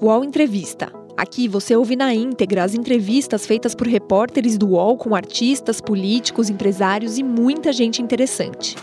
UOL Entrevista. Aqui você ouve na íntegra as entrevistas feitas por repórteres do UOL com artistas, políticos, empresários e muita gente interessante.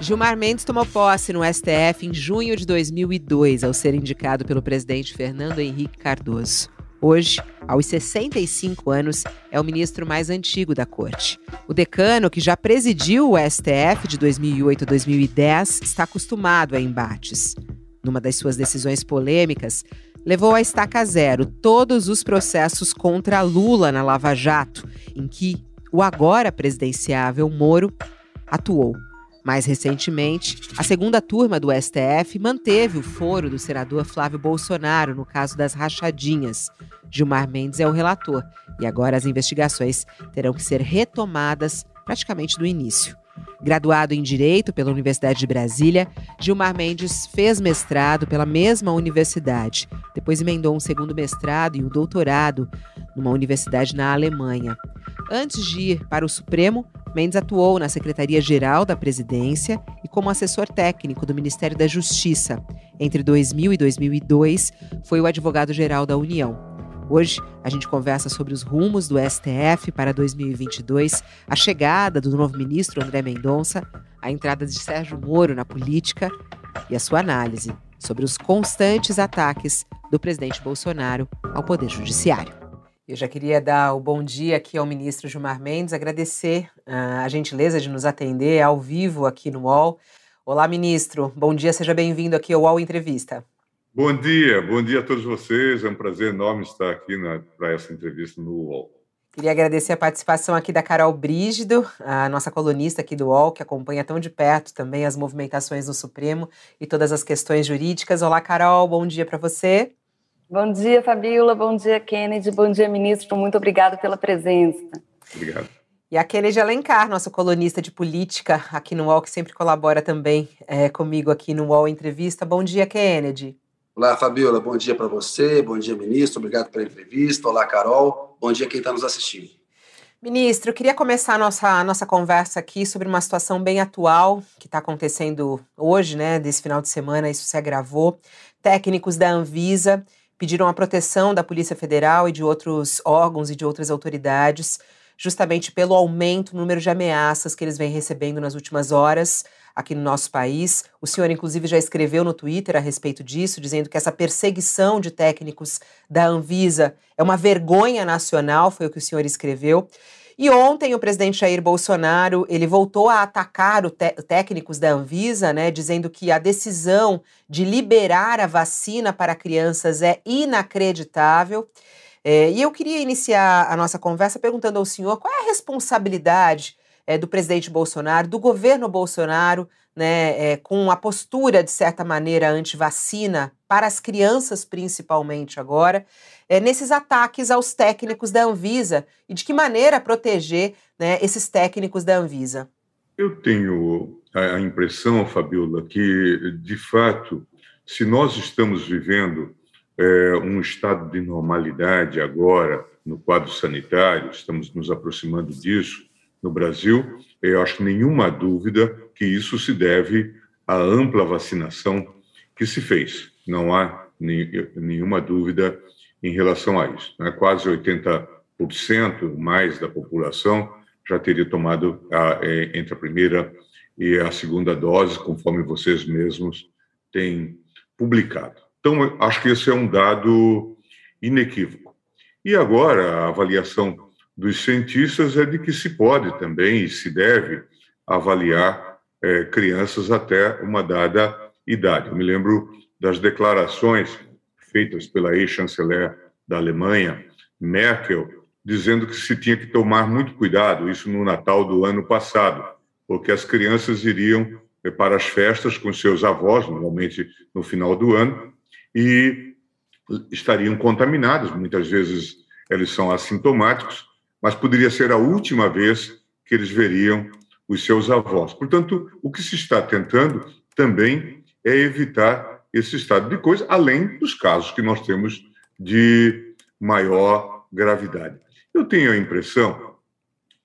Gilmar Mendes tomou posse no STF em junho de 2002, ao ser indicado pelo presidente Fernando Henrique Cardoso. Hoje, aos 65 anos, é o ministro mais antigo da corte. O decano, que já presidiu o STF de 2008 a 2010, está acostumado a embates. Numa das suas decisões polêmicas, levou a estaca zero todos os processos contra Lula na Lava Jato, em que o agora presidenciável Moro atuou. Mais recentemente, a segunda turma do STF manteve o foro do senador Flávio Bolsonaro no caso das rachadinhas. Gilmar Mendes é o relator e agora as investigações terão que ser retomadas praticamente do início. Graduado em Direito pela Universidade de Brasília, Gilmar Mendes fez mestrado pela mesma universidade. Depois emendou um segundo mestrado e um doutorado numa universidade na Alemanha. Antes de ir para o Supremo, Mendes atuou na Secretaria-Geral da Presidência e como assessor técnico do Ministério da Justiça. Entre 2000 e 2002, foi o advogado-geral da União. Hoje, a gente conversa sobre os rumos do STF para 2022, a chegada do novo ministro André Mendonça, a entrada de Sérgio Moro na política e a sua análise sobre os constantes ataques do presidente Bolsonaro ao Poder Judiciário. Eu já queria dar o bom dia aqui ao ministro Gilmar Mendes, agradecer uh, a gentileza de nos atender ao vivo aqui no UOL. Olá, ministro. Bom dia, seja bem-vindo aqui ao UOL Entrevista. Bom dia, bom dia a todos vocês. É um prazer enorme estar aqui para essa entrevista no UOL. Queria agradecer a participação aqui da Carol Brígido, a nossa colunista aqui do UOL, que acompanha tão de perto também as movimentações do Supremo e todas as questões jurídicas. Olá, Carol, bom dia para você. Bom dia, Fabiola. Bom dia, Kennedy. Bom dia, ministro. Muito obrigado pela presença. Obrigado. E a Kennedy Alencar, nosso colunista de política aqui no UOL, que sempre colabora também é, comigo aqui no UOL Entrevista. Bom dia, Kennedy. Olá, Fabiola. Bom dia para você. Bom dia, ministro. Obrigado pela entrevista. Olá, Carol. Bom dia quem está nos assistindo. Ministro, eu queria começar a nossa, a nossa conversa aqui sobre uma situação bem atual que está acontecendo hoje, né? Desse final de semana, isso se agravou. Técnicos da Anvisa pediram a proteção da Polícia Federal e de outros órgãos e de outras autoridades, justamente pelo aumento no número de ameaças que eles vêm recebendo nas últimas horas aqui no nosso país. O senhor, inclusive, já escreveu no Twitter a respeito disso, dizendo que essa perseguição de técnicos da Anvisa é uma vergonha nacional, foi o que o senhor escreveu. E ontem o presidente Jair Bolsonaro ele voltou a atacar os técnicos da Anvisa, né, dizendo que a decisão de liberar a vacina para crianças é inacreditável. É, e eu queria iniciar a nossa conversa perguntando ao senhor qual é a responsabilidade é, do presidente Bolsonaro, do governo Bolsonaro, né, é, com a postura, de certa maneira, anti-vacina para as crianças, principalmente agora, é, nesses ataques aos técnicos da Anvisa e de que maneira proteger né, esses técnicos da Anvisa? Eu tenho a impressão, Fabiola, que, de fato, se nós estamos vivendo é, um estado de normalidade agora no quadro sanitário, estamos nos aproximando disso no Brasil, eu acho nenhuma dúvida que isso se deve à ampla vacinação que se fez. Não há nenhuma dúvida em relação a isso. Né? Quase 80% mais da população já teria tomado a, é, entre a primeira e a segunda dose, conforme vocês mesmos têm publicado. Então, acho que esse é um dado inequívoco. E agora, a avaliação dos cientistas é de que se pode também e se deve avaliar é, crianças até uma dada idade. Eu me lembro das declarações feitas pela ex-chanceler da Alemanha, Merkel, dizendo que se tinha que tomar muito cuidado, isso no Natal do ano passado, porque as crianças iriam eh, para as festas com seus avós, normalmente no final do ano, e estariam contaminados. Muitas vezes eles são assintomáticos, mas poderia ser a última vez que eles veriam os seus avós. Portanto, o que se está tentando também é evitar esse estado de coisa, além dos casos que nós temos de maior gravidade. Eu tenho a impressão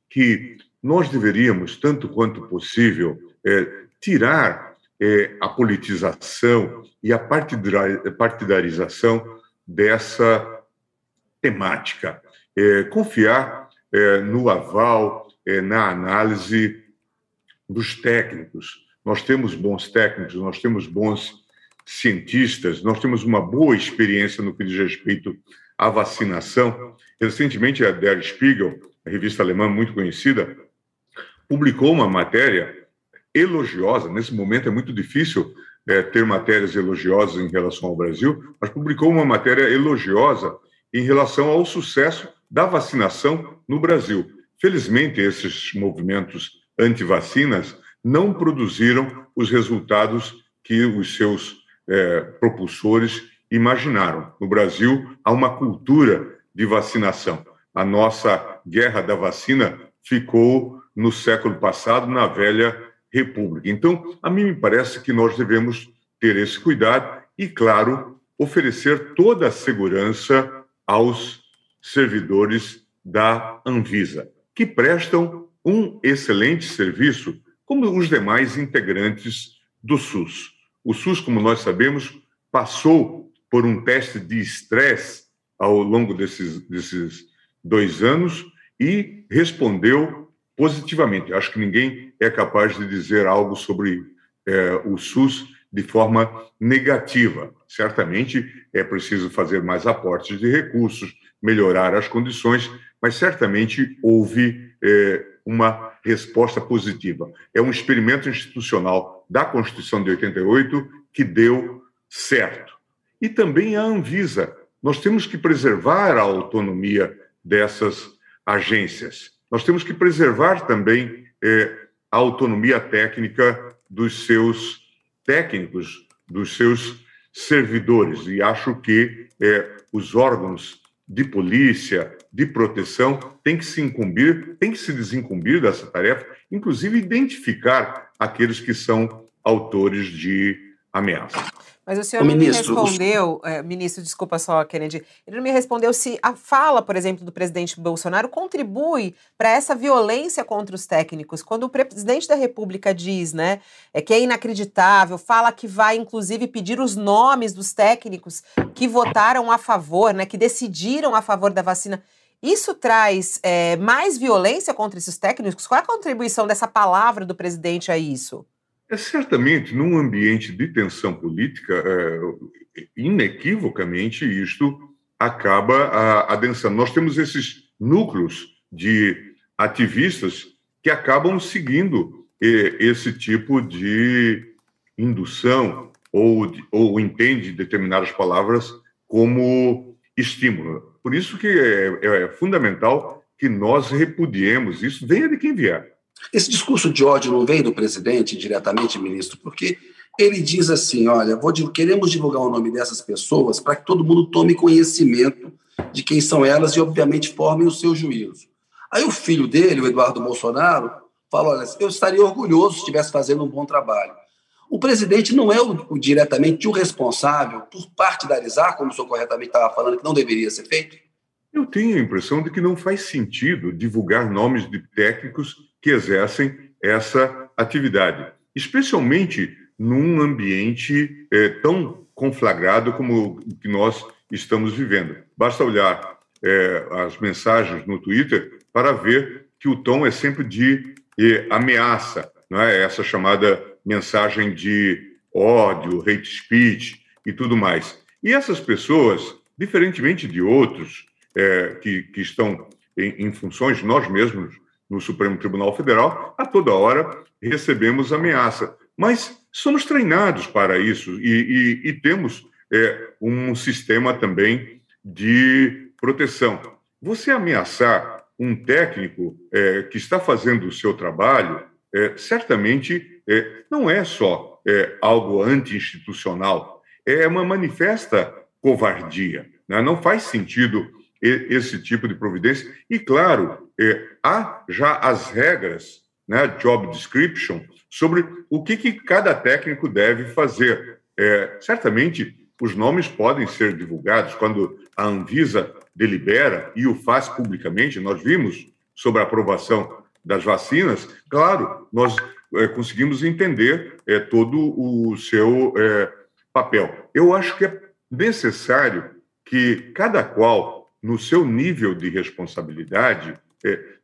que nós deveríamos, tanto quanto possível, é, tirar é, a politização e a partidarização dessa temática. É, confiar é, no aval, é, na análise dos técnicos. Nós temos bons técnicos, nós temos bons cientistas, nós temos uma boa experiência no que diz respeito à vacinação. Recentemente, a Der Spiegel, a revista alemã muito conhecida, publicou uma matéria elogiosa. Nesse momento é muito difícil é, ter matérias elogiosas em relação ao Brasil, mas publicou uma matéria elogiosa em relação ao sucesso da vacinação no Brasil. Felizmente, esses movimentos anti-vacinas não produziram os resultados que os seus é, propulsores imaginaram. No Brasil, há uma cultura de vacinação. A nossa guerra da vacina ficou no século passado, na velha república. Então, a mim me parece que nós devemos ter esse cuidado e, claro, oferecer toda a segurança aos servidores da Anvisa, que prestam um excelente serviço, como os demais integrantes do SUS. O SUS, como nós sabemos, passou por um teste de estresse ao longo desses, desses dois anos e respondeu positivamente. Acho que ninguém é capaz de dizer algo sobre é, o SUS de forma negativa. Certamente é preciso fazer mais aportes de recursos, melhorar as condições, mas certamente houve é, uma resposta positiva. É um experimento institucional da Constituição de 88 que deu certo. E também a Anvisa. Nós temos que preservar a autonomia dessas agências. Nós temos que preservar também é, a autonomia técnica dos seus técnicos, dos seus servidores. E acho que é, os órgãos de polícia, de proteção, têm que se incumbir, têm que se desincumbir dessa tarefa, inclusive identificar aqueles que são autores de ameaça. Mas o senhor o não ministro, me respondeu, é, ministro, desculpa só, Kennedy, ele não me respondeu se a fala, por exemplo, do presidente Bolsonaro contribui para essa violência contra os técnicos. Quando o presidente da República diz, né, é que é inacreditável, fala que vai, inclusive, pedir os nomes dos técnicos que votaram a favor, né, que decidiram a favor da vacina. Isso traz é, mais violência contra esses técnicos? Qual é a contribuição dessa palavra do presidente a isso? É certamente num ambiente de tensão política, é, inequivocamente isto acaba adensando. Nós temos esses núcleos de ativistas que acabam seguindo esse tipo de indução ou, ou entende determinadas palavras como estímulo. Por isso que é, é fundamental que nós repudiemos isso, venha de quem vier. Esse discurso de ódio não vem do presidente diretamente, ministro, porque ele diz assim: olha, vou, queremos divulgar o nome dessas pessoas para que todo mundo tome conhecimento de quem são elas e, obviamente, formem o seu juízo. Aí o filho dele, o Eduardo Bolsonaro, fala: olha, eu estaria orgulhoso se estivesse fazendo um bom trabalho. O presidente não é o, o, diretamente o responsável por partidarizar, como o senhor corretamente estava falando, que não deveria ser feito? Eu tenho a impressão de que não faz sentido divulgar nomes de técnicos que exercem essa atividade, especialmente num ambiente é, tão conflagrado como o que nós estamos vivendo. Basta olhar é, as mensagens no Twitter para ver que o tom é sempre de é, ameaça, não é? essa chamada mensagem de ódio, hate speech e tudo mais. E essas pessoas, diferentemente de outros é, que, que estão em, em funções, nós mesmos no Supremo Tribunal Federal, a toda hora recebemos ameaça. Mas somos treinados para isso e, e, e temos é, um sistema também de proteção. Você ameaçar um técnico é, que está fazendo o seu trabalho, é, certamente é, não é só é, algo anti-institucional, é uma manifesta covardia. Né? Não faz sentido esse tipo de providência. E, claro, há já as regras, né, job description, sobre o que, que cada técnico deve fazer. É, certamente, os nomes podem ser divulgados quando a Anvisa delibera e o faz publicamente. Nós vimos sobre a aprovação das vacinas. Claro, nós é, conseguimos entender é, todo o seu papel. Eu acho que é necessário que cada qual, no seu nível de responsabilidade,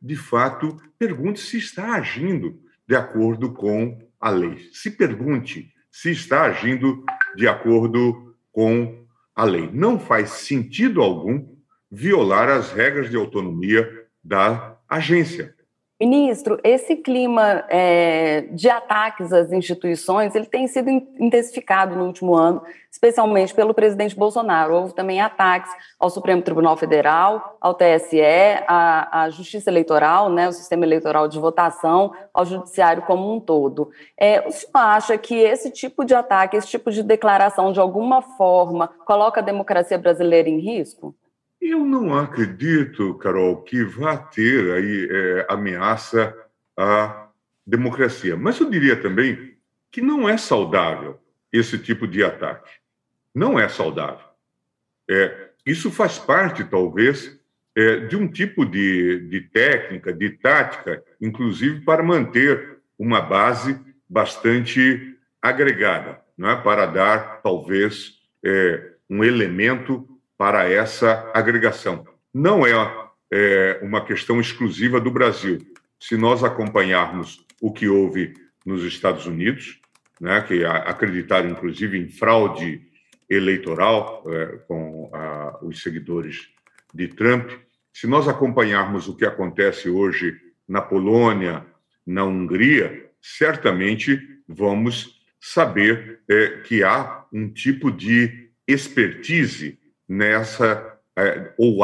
de fato, pergunte se está agindo de acordo com a lei. Se pergunte se está agindo de acordo com a lei. Não faz sentido algum violar as regras de autonomia da agência. Ministro, esse clima é, de ataques às instituições ele tem sido intensificado no último ano, especialmente pelo presidente Bolsonaro. Houve também ataques ao Supremo Tribunal Federal, ao TSE, à, Justiça Eleitoral, né, o sistema eleitoral de votação, ao Judiciário como um todo. É, o senhor acha que esse tipo de ataque, esse tipo de declaração, de alguma forma, coloca a democracia brasileira em risco? Eu não acredito, Carol, que vá ter aí é, ameaça à democracia. Mas eu diria também que não é saudável esse tipo de ataque. Não é saudável. É, isso faz parte, talvez, é, de um tipo de, de técnica, de tática, inclusive para manter uma base bastante agregada, não é? para dar, talvez, é, um elemento para essa agregação. Não é, é uma questão exclusiva do Brasil. Se nós acompanharmos o que houve nos Estados Unidos, né, que acreditaram inclusive em fraude eleitoral é, com a, os seguidores de Trump, se nós acompanharmos o que acontece hoje na Polônia, na Hungria, certamente vamos saber é, que há um tipo de expertise nessa é, ou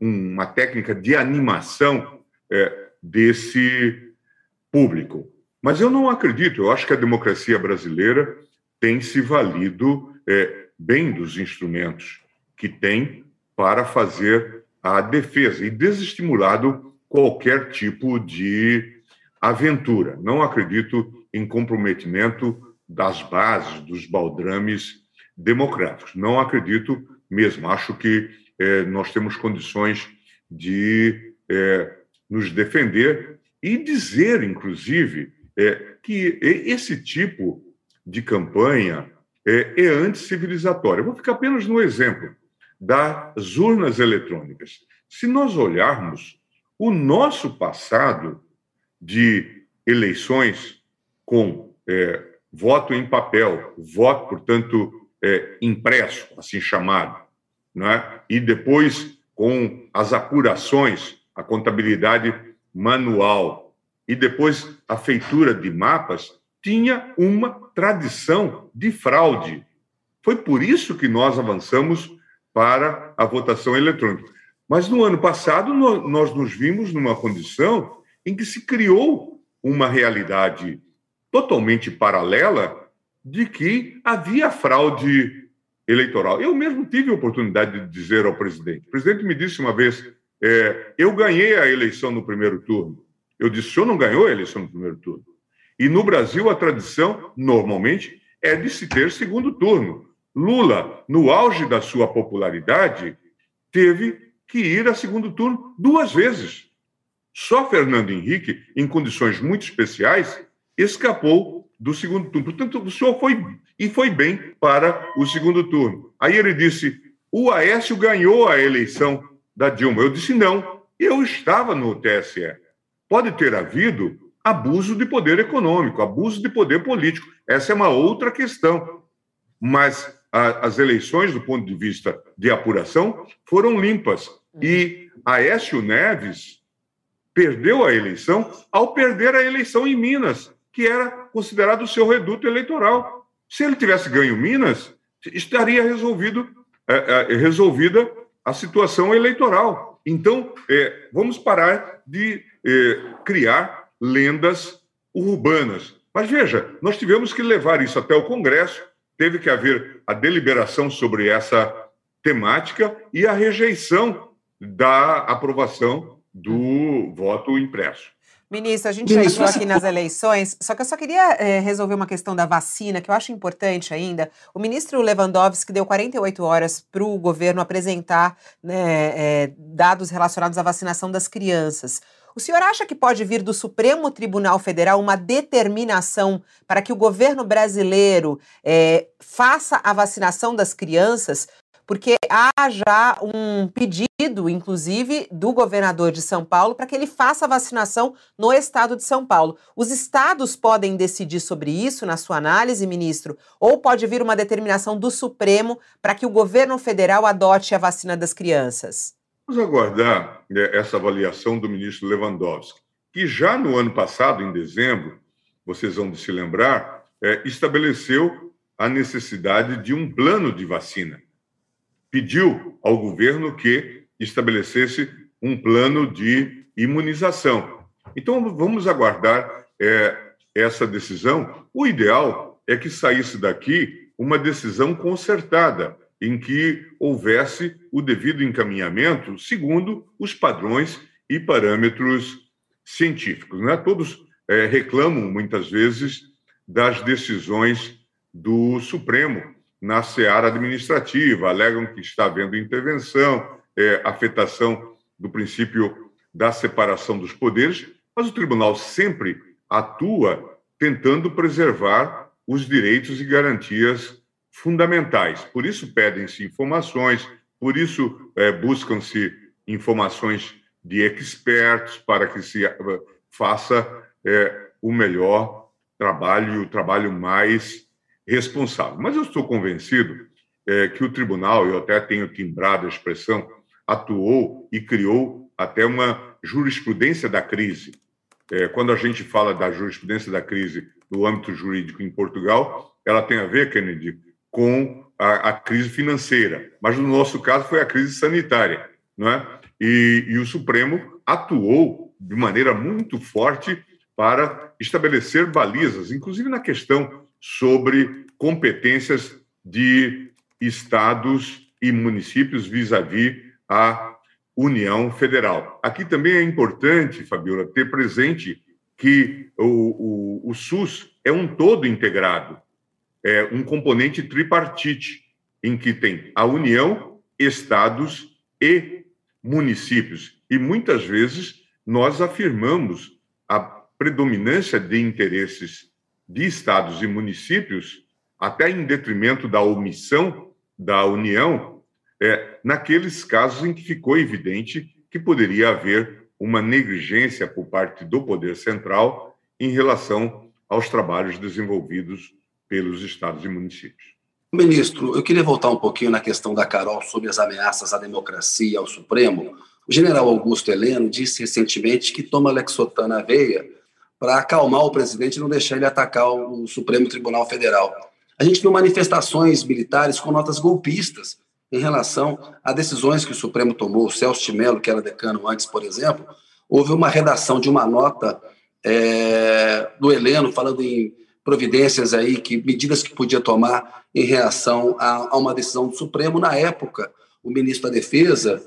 uma técnica de animação é, desse público. Mas eu não acredito, eu acho que a democracia brasileira tem se valido é, bem dos instrumentos que tem para fazer a defesa e desestimulado qualquer tipo de aventura. Não acredito em comprometimento das bases, dos baldrames democráticos. Não acredito mesmo. Acho que é, nós temos condições de é, nos defender e dizer, inclusive, é, que esse tipo de campanha é, é anticivilizatória. vou ficar apenas no exemplo das urnas eletrônicas. Se nós olharmos o nosso passado de eleições com é, voto em papel, voto, portanto, é, impresso, assim chamado, né? e depois com as apurações, a contabilidade manual, e depois a feitura de mapas, tinha uma tradição de fraude. Foi por isso que nós avançamos para a votação eletrônica. Mas no ano passado, nós nos vimos numa condição em que se criou uma realidade totalmente paralela de que havia fraude eleitoral. Eu mesmo tive a oportunidade de dizer ao presidente. O presidente me disse uma vez: é, eu ganhei a eleição no primeiro turno. Eu disse: o senhor não ganhou a eleição no primeiro turno. E no Brasil, a tradição, normalmente, é de se ter segundo turno. Lula, no auge da sua popularidade, teve que ir a segundo turno duas vezes. Só Fernando Henrique, em condições muito especiais, escapou do segundo turno. Portanto, o senhor foi e foi bem para o segundo turno. Aí ele disse: o Aécio ganhou a eleição da Dilma. Eu disse: não, eu estava no TSE. Pode ter havido abuso de poder econômico, abuso de poder político. Essa é uma outra questão. Mas a, as eleições, do ponto de vista de apuração, foram limpas. E Aécio Neves perdeu a eleição ao perder a eleição em Minas que era considerado o seu reduto eleitoral. Se ele tivesse ganho Minas, estaria resolvido, é, é, resolvida a situação eleitoral. Então, é, vamos parar de é, criar lendas urbanas. Mas veja, nós tivemos que levar isso até o Congresso, teve que haver a deliberação sobre essa temática e a rejeição da aprovação do voto impresso. Ministro, a gente já entrou aqui nas eleições, só que eu só queria é, resolver uma questão da vacina, que eu acho importante ainda. O ministro Lewandowski deu 48 horas para o governo apresentar né, é, dados relacionados à vacinação das crianças. O senhor acha que pode vir do Supremo Tribunal Federal uma determinação para que o governo brasileiro é, faça a vacinação das crianças? Porque há já um pedido, inclusive, do governador de São Paulo para que ele faça a vacinação no estado de São Paulo. Os estados podem decidir sobre isso, na sua análise, ministro? Ou pode vir uma determinação do Supremo para que o governo federal adote a vacina das crianças? Vamos aguardar né, essa avaliação do ministro Lewandowski, que já no ano passado, em dezembro, vocês vão se lembrar, é, estabeleceu a necessidade de um plano de vacina. Pediu ao governo que estabelecesse um plano de imunização. Então, vamos aguardar é, essa decisão. O ideal é que saísse daqui uma decisão concertada, em que houvesse o devido encaminhamento segundo os padrões e parâmetros científicos. Né? Todos é, reclamam, muitas vezes, das decisões do Supremo na seara administrativa, alegam que está havendo intervenção, é, afetação do princípio da separação dos poderes, mas o tribunal sempre atua tentando preservar os direitos e garantias fundamentais. Por isso pedem-se informações, por isso é, buscam-se informações de expertos para que se eh, faça é, o melhor trabalho, o trabalho mais responsável. Mas eu estou convencido é, que o tribunal, eu até tenho timbrado a expressão, atuou e criou até uma jurisprudência da crise. É, quando a gente fala da jurisprudência da crise no âmbito jurídico em Portugal, ela tem a ver, Kennedy, com a, a, crise financeira, mas no nosso caso foi a crise sanitária, não é? E, e o Supremo atuou de maneira muito forte para estabelecer balizas, inclusive na questão sobre competências de estados e municípios vis-à-vis a União Federal. Aqui também é importante, Fabiola, ter presente que o, o, o SUS é um todo integrado é, um componente tripartite, em que tem a União, estados e municípios. E muitas vezes nós afirmamos a predominância de interesses de estados e municípios, até em detrimento da omissão da União, é, naqueles casos em que ficou evidente que poderia haver uma negligência por parte do poder central em relação aos trabalhos desenvolvidos pelos estados e municípios. Ministro, eu queria voltar um pouquinho na questão da Carol sobre as ameaças à democracia, ao Supremo. O general Augusto Heleno disse recentemente que toma Lexotan veia para acalmar o presidente e não deixar ele atacar o Supremo Tribunal Federal. A gente viu manifestações militares com notas golpistas em relação a decisões que o Supremo tomou. O Celso Timelo, que era decano antes, por exemplo, houve uma redação de uma nota é, do Heleno falando em providências aí, que medidas que podia tomar em reação a, a uma decisão do Supremo. Na época, o ministro da Defesa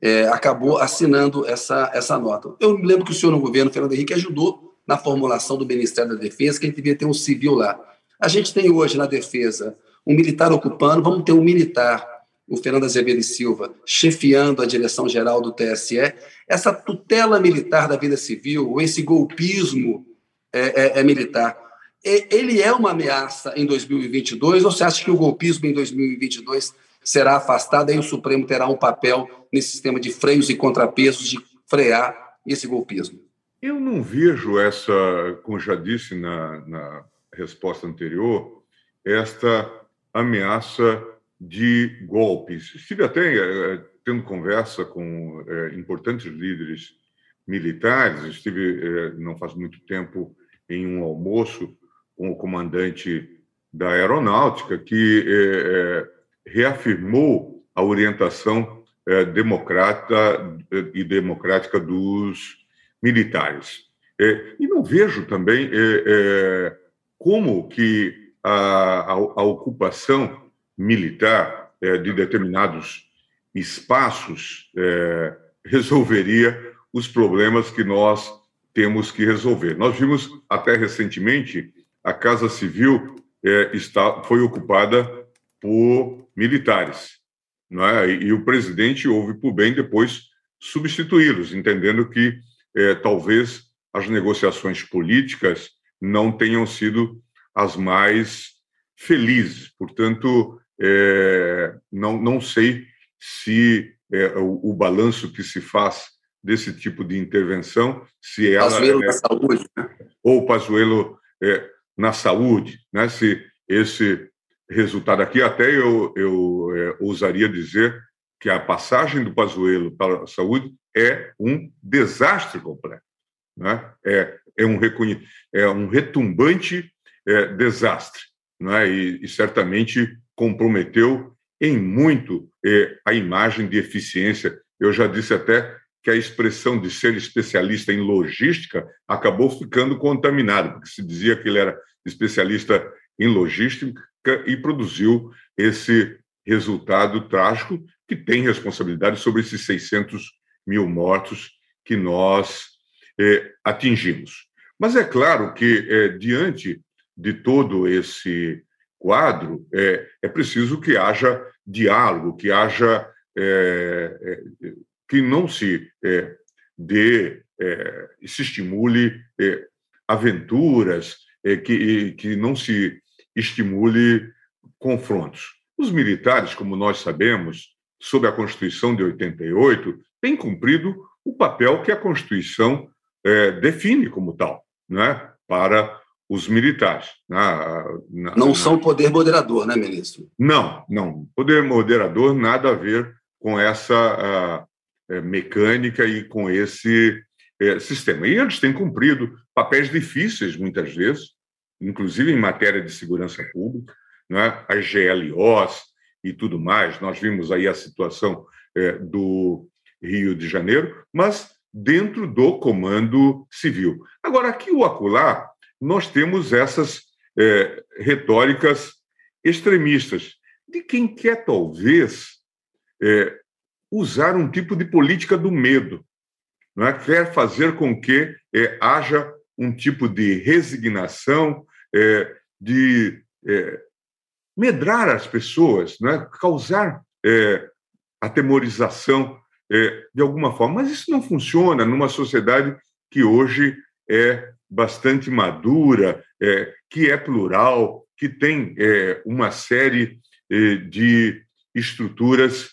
é, acabou assinando essa, essa nota. Eu me lembro que o senhor no governo, Fernando Henrique, ajudou na formulação do Ministério da Defesa, que a gente devia ter um civil lá. A gente tem hoje na Defesa um militar ocupando, vamos ter um militar, o Fernando Azevedo e Silva, chefiando a direção-geral do TSE. Essa tutela militar da vida civil, esse golpismo é, é, é militar, ele é uma ameaça em 2022 ou você acha que o golpismo em 2022 será afastado e o Supremo terá um papel nesse sistema de freios e contrapesos de frear esse golpismo? Eu não vejo essa, como já disse na, na resposta anterior, esta ameaça de golpes. Estive até é, tendo conversa com é, importantes líderes militares, estive é, não faz muito tempo em um almoço com o comandante da aeronáutica, que é, é, reafirmou a orientação é, democrata e democrática dos militares. e não vejo também como que a, a, a ocupação militar de determinados espaços resolveria os problemas que nós temos que resolver. Nós vimos até recentemente a Casa Civil é, está, foi ocupada por militares. Não é? e, e o presidente houve por bem depois substituí-los, entendendo que é, talvez as negociações políticas não tenham sido as mais felizes. Portanto, é, não, não sei se é, o, o, balanço que se faz desse tipo de intervenção, se ela Pazuelo é, na saúde, né? ou Pazuelo é, na saúde, né? Se esse resultado aqui, até eu, eu é, ousaria dizer que a passagem do Pazuelo para a saúde é um desastre completo, né? É, é um é um retumbante é, desastre, né? E, e certamente comprometeu em muito é, a imagem de eficiência. Eu já disse até que a expressão de ser especialista em logística acabou ficando contaminada, porque se dizia que ele era especialista em logística e produziu esse resultado trágico que tem responsabilidade sobre esses 600 mil mortos que nós é, atingimos. Mas é claro que, é, diante de todo esse quadro, é, é preciso que haja diálogo, que haja que não se dê se estimule aventuras, que, que não se estimule confrontos. Os militares, como nós sabemos, sob a Constituição de 88, têm cumprido o papel que a Constituição define como tal, né, para os militares. Na, na, não são poder moderador, né, ministro? Não, não. Poder moderador nada a ver com essa uh, mecânica e com esse uh, sistema. E eles têm cumprido papéis difíceis, muitas vezes, inclusive em matéria de segurança pública, né? as GLOs e tudo mais. Nós vimos aí a situação uh, do Rio de Janeiro, mas dentro do comando civil. Agora, aqui o acolá, nós temos essas é, retóricas extremistas de quem quer, talvez, é, usar um tipo de política do medo, não é? quer fazer com que é, haja um tipo de resignação, é, de é, medrar as pessoas, não é? causar é, de alguma forma. Mas isso não funciona numa sociedade que hoje é bastante madura, é, que é plural, que tem é, uma série é, de estruturas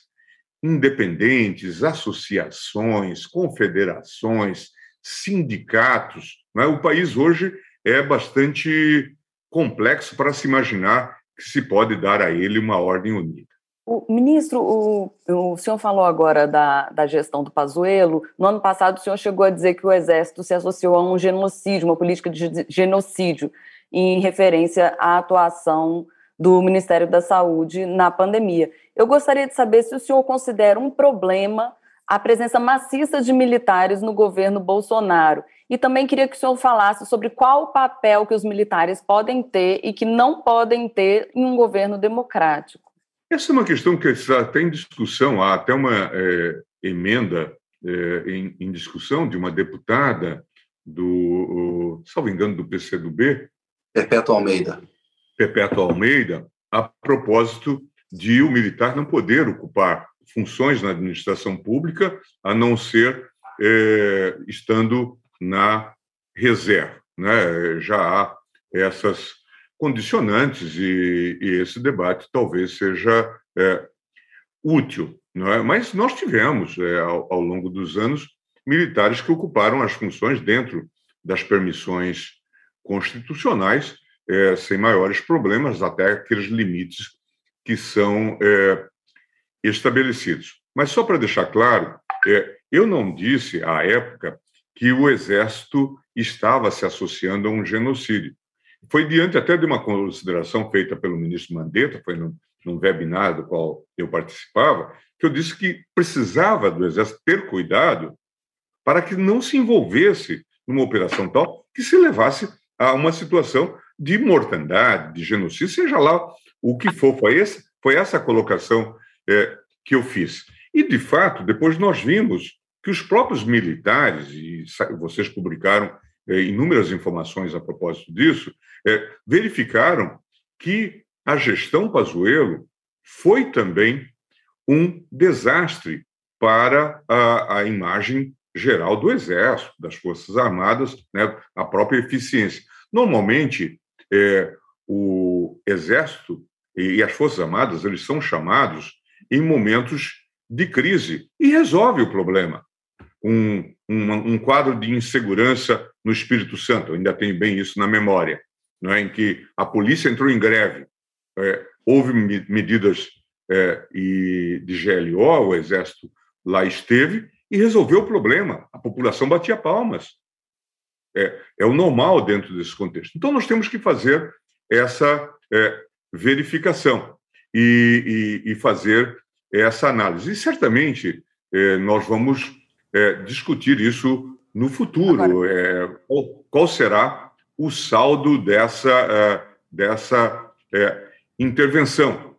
independentes, associações, confederações, sindicatos. É? O país hoje é bastante complexo para se imaginar que se pode dar a ele uma ordem unida. O ministro, o, o senhor falou agora da, da gestão do Pazuello. No ano passado, o senhor chegou a dizer que o Exército se associou a um genocídio, uma política de genocídio, em referência à atuação do Ministério da Saúde na pandemia. Eu gostaria de saber se o senhor considera um problema a presença maciça de militares no governo Bolsonaro. E também queria que o senhor falasse sobre qual o papel que os militares podem ter e que não podem ter em um governo democrático. Essa é uma questão que está até em discussão, há até uma é, emenda é, em, em, discussão de uma deputada do, salvo engano, do PCdoB. Perpétua Almeida. Perpétua Almeida, a propósito de o militar não poder ocupar funções na administração pública, a não ser é, estando na reserva. Né? Já há essas condicionantes e, e esse debate talvez seja é, útil. Não é? Mas nós tivemos, é, ao, ao, longo dos anos, militares que ocuparam as funções dentro das permissões constitucionais, é, sem maiores problemas, até aqueles limites que são é, estabelecidos. Mas só para deixar claro, é, eu não disse à época que o Exército estava se associando a um genocídio. Foi diante até de uma consideração feita pelo ministro Mandetta, foi num, num webinar do qual eu participava, que eu disse que precisava do Exército ter cuidado para que não se envolvesse numa operação tal que se levasse a uma situação de mortandade, de genocídio, seja lá o que for. Foi, esse, foi essa colocação é, que eu fiz. E, de fato, depois nós vimos que os próprios militares, e vocês publicaram inúmeras informações a propósito disso, é, verificaram que a gestão Pazuello foi também um desastre para a, a imagem geral do Exército, das Forças Armadas, né, a própria eficiência. Normalmente, é, o Exército e as Forças Armadas eles são chamados em momentos de crise e resolve o problema. Um, um, um quadro de insegurança no Espírito Santo, ainda tenho bem isso na memória, não é? em que a polícia entrou em greve, é, houve medidas é, e de GLO, o Exército lá esteve e resolveu o problema. A população batia palmas. É, é o normal dentro desse contexto. Então, nós temos que fazer essa é, verificação e, e, e, fazer essa análise. E certamente é, nós vamos é, discutir isso no futuro. É, qual, qual, será o saldo dessa, é, dessa intervenção?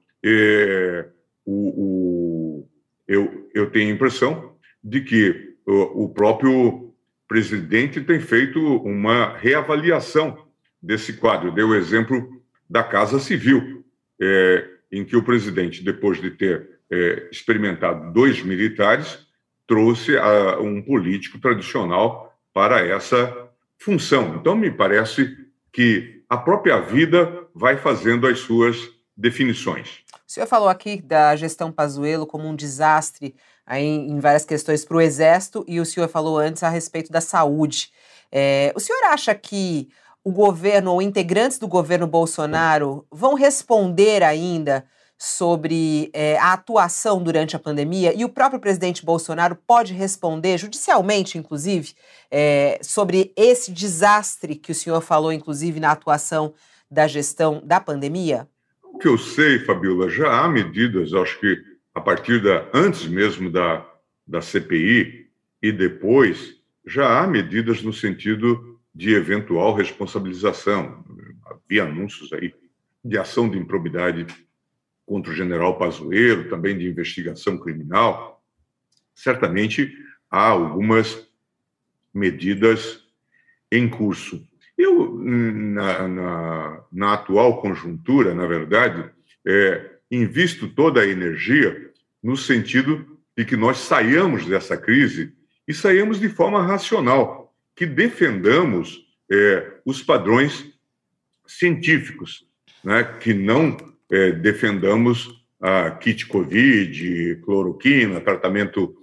O, o, eu, eu tenho a impressão de que o, o próprio presidente tem feito uma reavaliação desse quadro. Deu o exemplo da Casa Civil, é, em que o presidente, depois de ter é, experimentado dois militares, trouxe a, um político tradicional para essa função. Então, me parece que a própria vida vai fazendo as suas definições. O senhor falou aqui da gestão Pazuello como um desastre aí, em várias questões para o Exército e o senhor falou antes a respeito da saúde. É, o senhor acha que o governo ou integrantes do governo Bolsonaro vão responder ainda sobre é, a atuação durante a pandemia e o próprio presidente Bolsonaro pode responder, judicialmente, inclusive, é, sobre esse desastre que o senhor falou, inclusive, na atuação da gestão da pandemia? O que eu sei, Fabiola, já há medidas, acho que a partir da antes mesmo da, da CPI e depois, já há medidas no sentido de eventual responsabilização. Havia anúncios aí de ação de improbidade contra o general Pazuello, também de investigação criminal. Certamente há algumas medidas em curso. Eu, na, na, na atual conjuntura, na verdade, é, invisto toda a energia no sentido de que nós saiamos dessa crise e saiamos de forma racional que defendamos é, os padrões científicos, né? que não é, defendamos a kit Covid, cloroquina, tratamento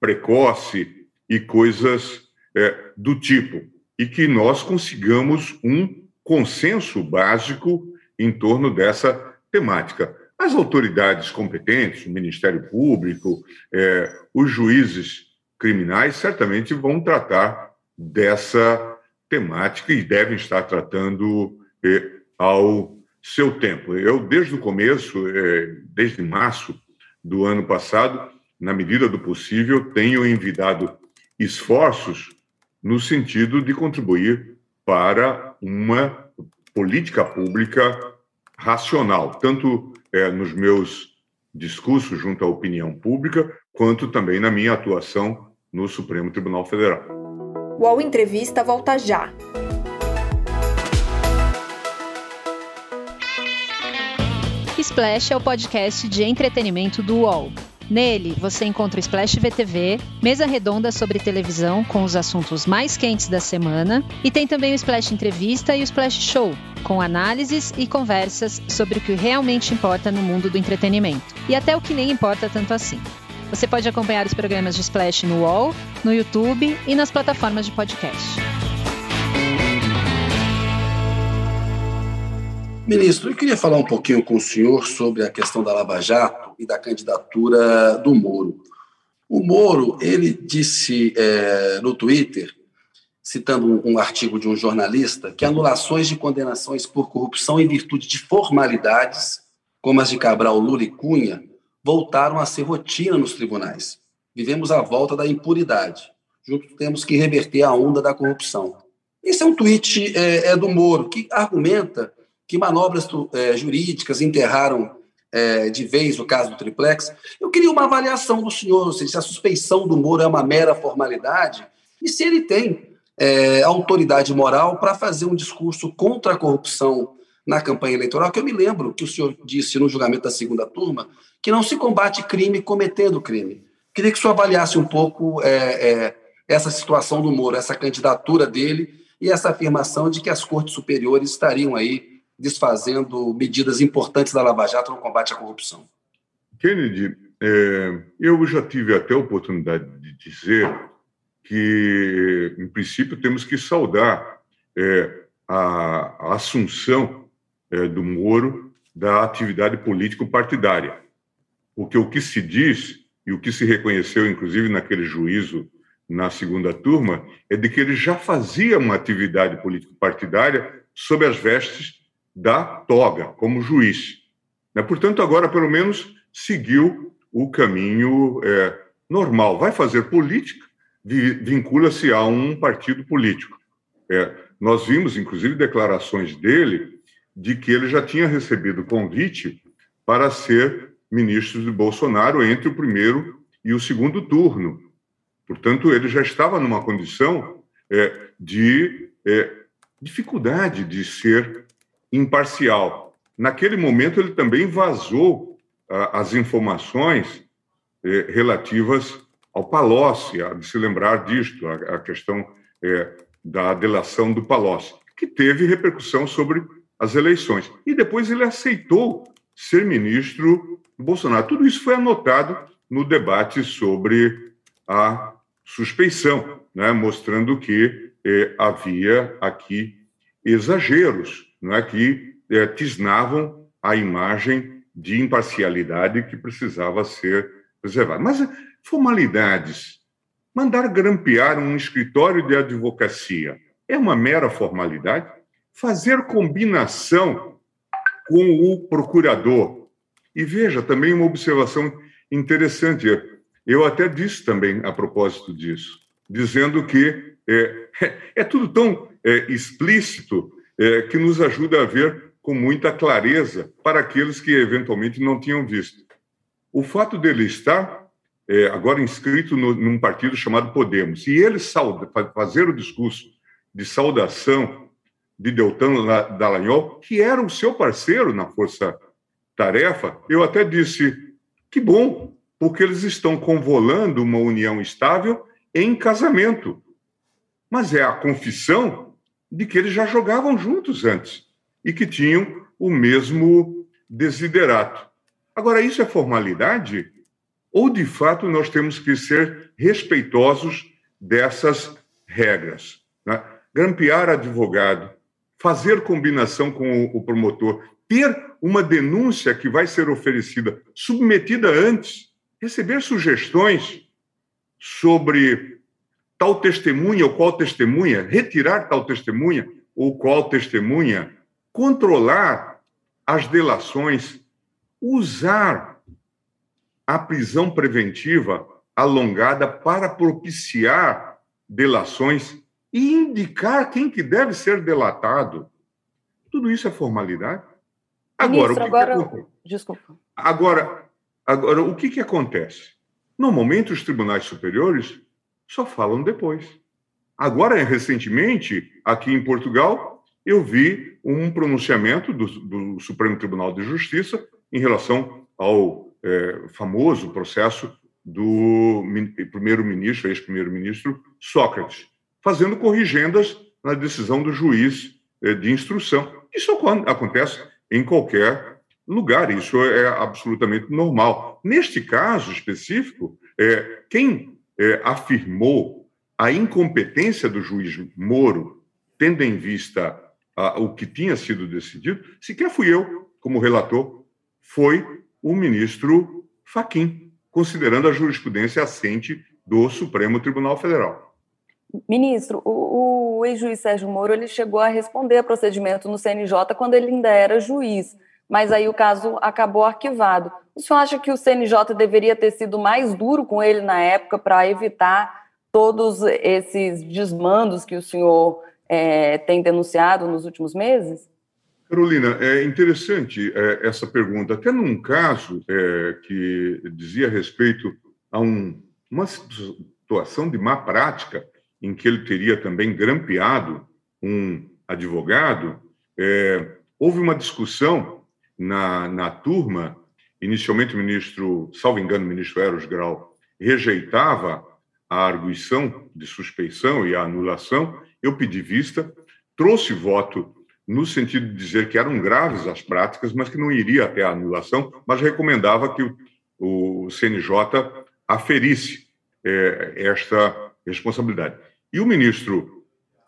precoce e coisas é, do tipo, e que nós consigamos um consenso básico em torno dessa temática. As autoridades competentes, o Ministério Público, é, os juízes criminais, certamente vão tratar dessa temática e devem estar tratando ao seu tempo. Eu, desde o começo, eh, desde março do ano passado, na medida do possível, tenho envidado esforços no sentido de contribuir para uma política pública racional, tanto eh, nos meus discursos junto à opinião pública, quanto também na minha atuação no Supremo Tribunal Federal. O UOL Entrevista volta já. Splash é o podcast de entretenimento do UOL. Nele, você encontra o Splash VTV, mesa redonda sobre televisão com os assuntos mais quentes da semana, e tem também o Splash Entrevista e o Splash Show, com análises e conversas sobre o que realmente importa no mundo do entretenimento, e até o que nem importa tanto assim. Você pode acompanhar os programas de Splash no UOL, no YouTube e nas plataformas de podcast. Ministro, eu queria falar um pouquinho com o senhor sobre a questão da Lava Jato e da candidatura do Moro. O Moro, ele disse é, no Twitter, citando um, um artigo de um jornalista, que anulações de condenações por corrupção em virtude de formalidades, como as de Cabral, Lula e Cunha, voltaram a ser rotina nos tribunais. Vivemos a volta da impunidade. Juntos temos que reverter a onda da corrupção. Esse é um tweet é, é do Moro, que argumenta que manobras é, jurídicas enterraram é, de vez o caso do triplex. Eu queria uma avaliação do senhor, se a suspeição do Moro é uma mera formalidade e se ele tem é, autoridade moral para fazer um discurso contra a corrupção na campanha eleitoral, que eu me lembro que o senhor disse no julgamento da segunda turma que não se combate crime cometendo crime. Queria que o senhor avaliasse um pouco é, é, essa situação do Moro, essa candidatura dele e essa afirmação de que as cortes superiores estariam aí desfazendo medidas importantes da Lava Jato no combate à corrupção. Kennedy, é, eu já tive até a oportunidade de dizer que, em princípio, temos que saudar é, a, a, assunção é, do Moro da atividade político-partidária. Porque o que se diz, e o que se reconheceu, inclusive, naquele juízo na segunda turma, é de que ele já fazia uma atividade político-partidária sob as vestes da toga, como juiz. Né? Portanto, agora, pelo menos, seguiu o caminho é, normal. Vai fazer política, vincula-se a um partido político. É, nós vimos, inclusive, declarações dele de que ele já tinha recebido convite para ser ministro de Bolsonaro entre o primeiro e o segundo turno. Portanto, ele já estava numa condição é, de é, dificuldade de ser imparcial. Naquele momento, ele também vazou ah, as informações é, relativas ao Palocci, há de se lembrar disto, a, a questão é, da delação do Palocci, que teve repercussão sobre as eleições. E depois ele aceitou ser ministro do Bolsonaro. Tudo isso foi anotado no debate sobre a suspeição, né, mostrando que eh, havia aqui exageros, não é, que eh, tisnavam a imagem de imparcialidade que precisava ser preservada. Mas formalidades, mandar grampear um escritório de advocacia é uma mera formalidade? Fazer combinação com o procurador. E veja também uma observação interessante eu até disse também a propósito disso, dizendo que é, é tudo tão é, explícito é, que nos ajuda a ver com muita clareza para aqueles que eventualmente não tinham visto. O fato dele estar é, agora inscrito no, num partido chamado Podemos, e ele sauda, fazer o discurso de saudação de Deltan Dallagnol, que era o seu parceiro na Força Tarefa, eu até disse: que bom, porque eles estão convolando uma união estável em casamento. Mas é a confissão de que eles já jogavam juntos antes e que tinham o mesmo desiderato. Agora, isso é formalidade? Ou, de fato, nós temos que ser respeitosos dessas regras? Né? Grampear advogado, fazer combinação com o promotor, ter uma denúncia que vai ser oferecida, submetida antes receber sugestões sobre tal testemunha ou qual testemunha, retirar tal testemunha ou qual testemunha, controlar as delações, usar a prisão preventiva alongada para propiciar delações e indicar quem que deve ser delatado. Tudo isso é formalidade. Agora, Ministro, agora, desculpa. Agora, Agora, o que, que acontece? Normalmente, os tribunais superiores só falam depois. Agora, recentemente, aqui em Portugal, eu vi um pronunciamento do, do Supremo Tribunal de Justiça em relação ao é, famoso processo do primeiro-ministro, ex-primeiro-ministro Sócrates, fazendo corrigendas na decisão do juiz é, de instrução. Isso acontece em qualquer lugar. Isso é absolutamente normal. Neste caso específico, é, quem é, afirmou a incompetência do juiz Moro, tendo em vista a, o que tinha sido decidido, sequer fui eu, como relator, foi o ministro Faquim, considerando a jurisprudência assente do Supremo Tribunal Federal. Ministro, o, o ex-juiz Sérgio Moro ele chegou a responder a procedimento no CNJ quando ele ainda era juiz mas aí o caso acabou arquivado. O senhor acha que o CNJ deveria ter sido mais duro com ele na época para evitar todos esses desmandos que o senhor é, tem denunciado nos últimos meses? Carolina, é interessante é, essa pergunta. Até num caso é, que dizia respeito a um, uma situação de má prática, em que ele teria também grampeado um advogado, é, houve uma discussão na, na turma, inicialmente o ministro, salvo engano, o ministro Eros Grau, rejeitava a arguição de suspeição e a anulação, eu pedi vista, trouxe voto no sentido de dizer que eram graves as práticas, mas que não iria até a anulação, mas recomendava que o, CNJ aferisse é, esta responsabilidade. E o ministro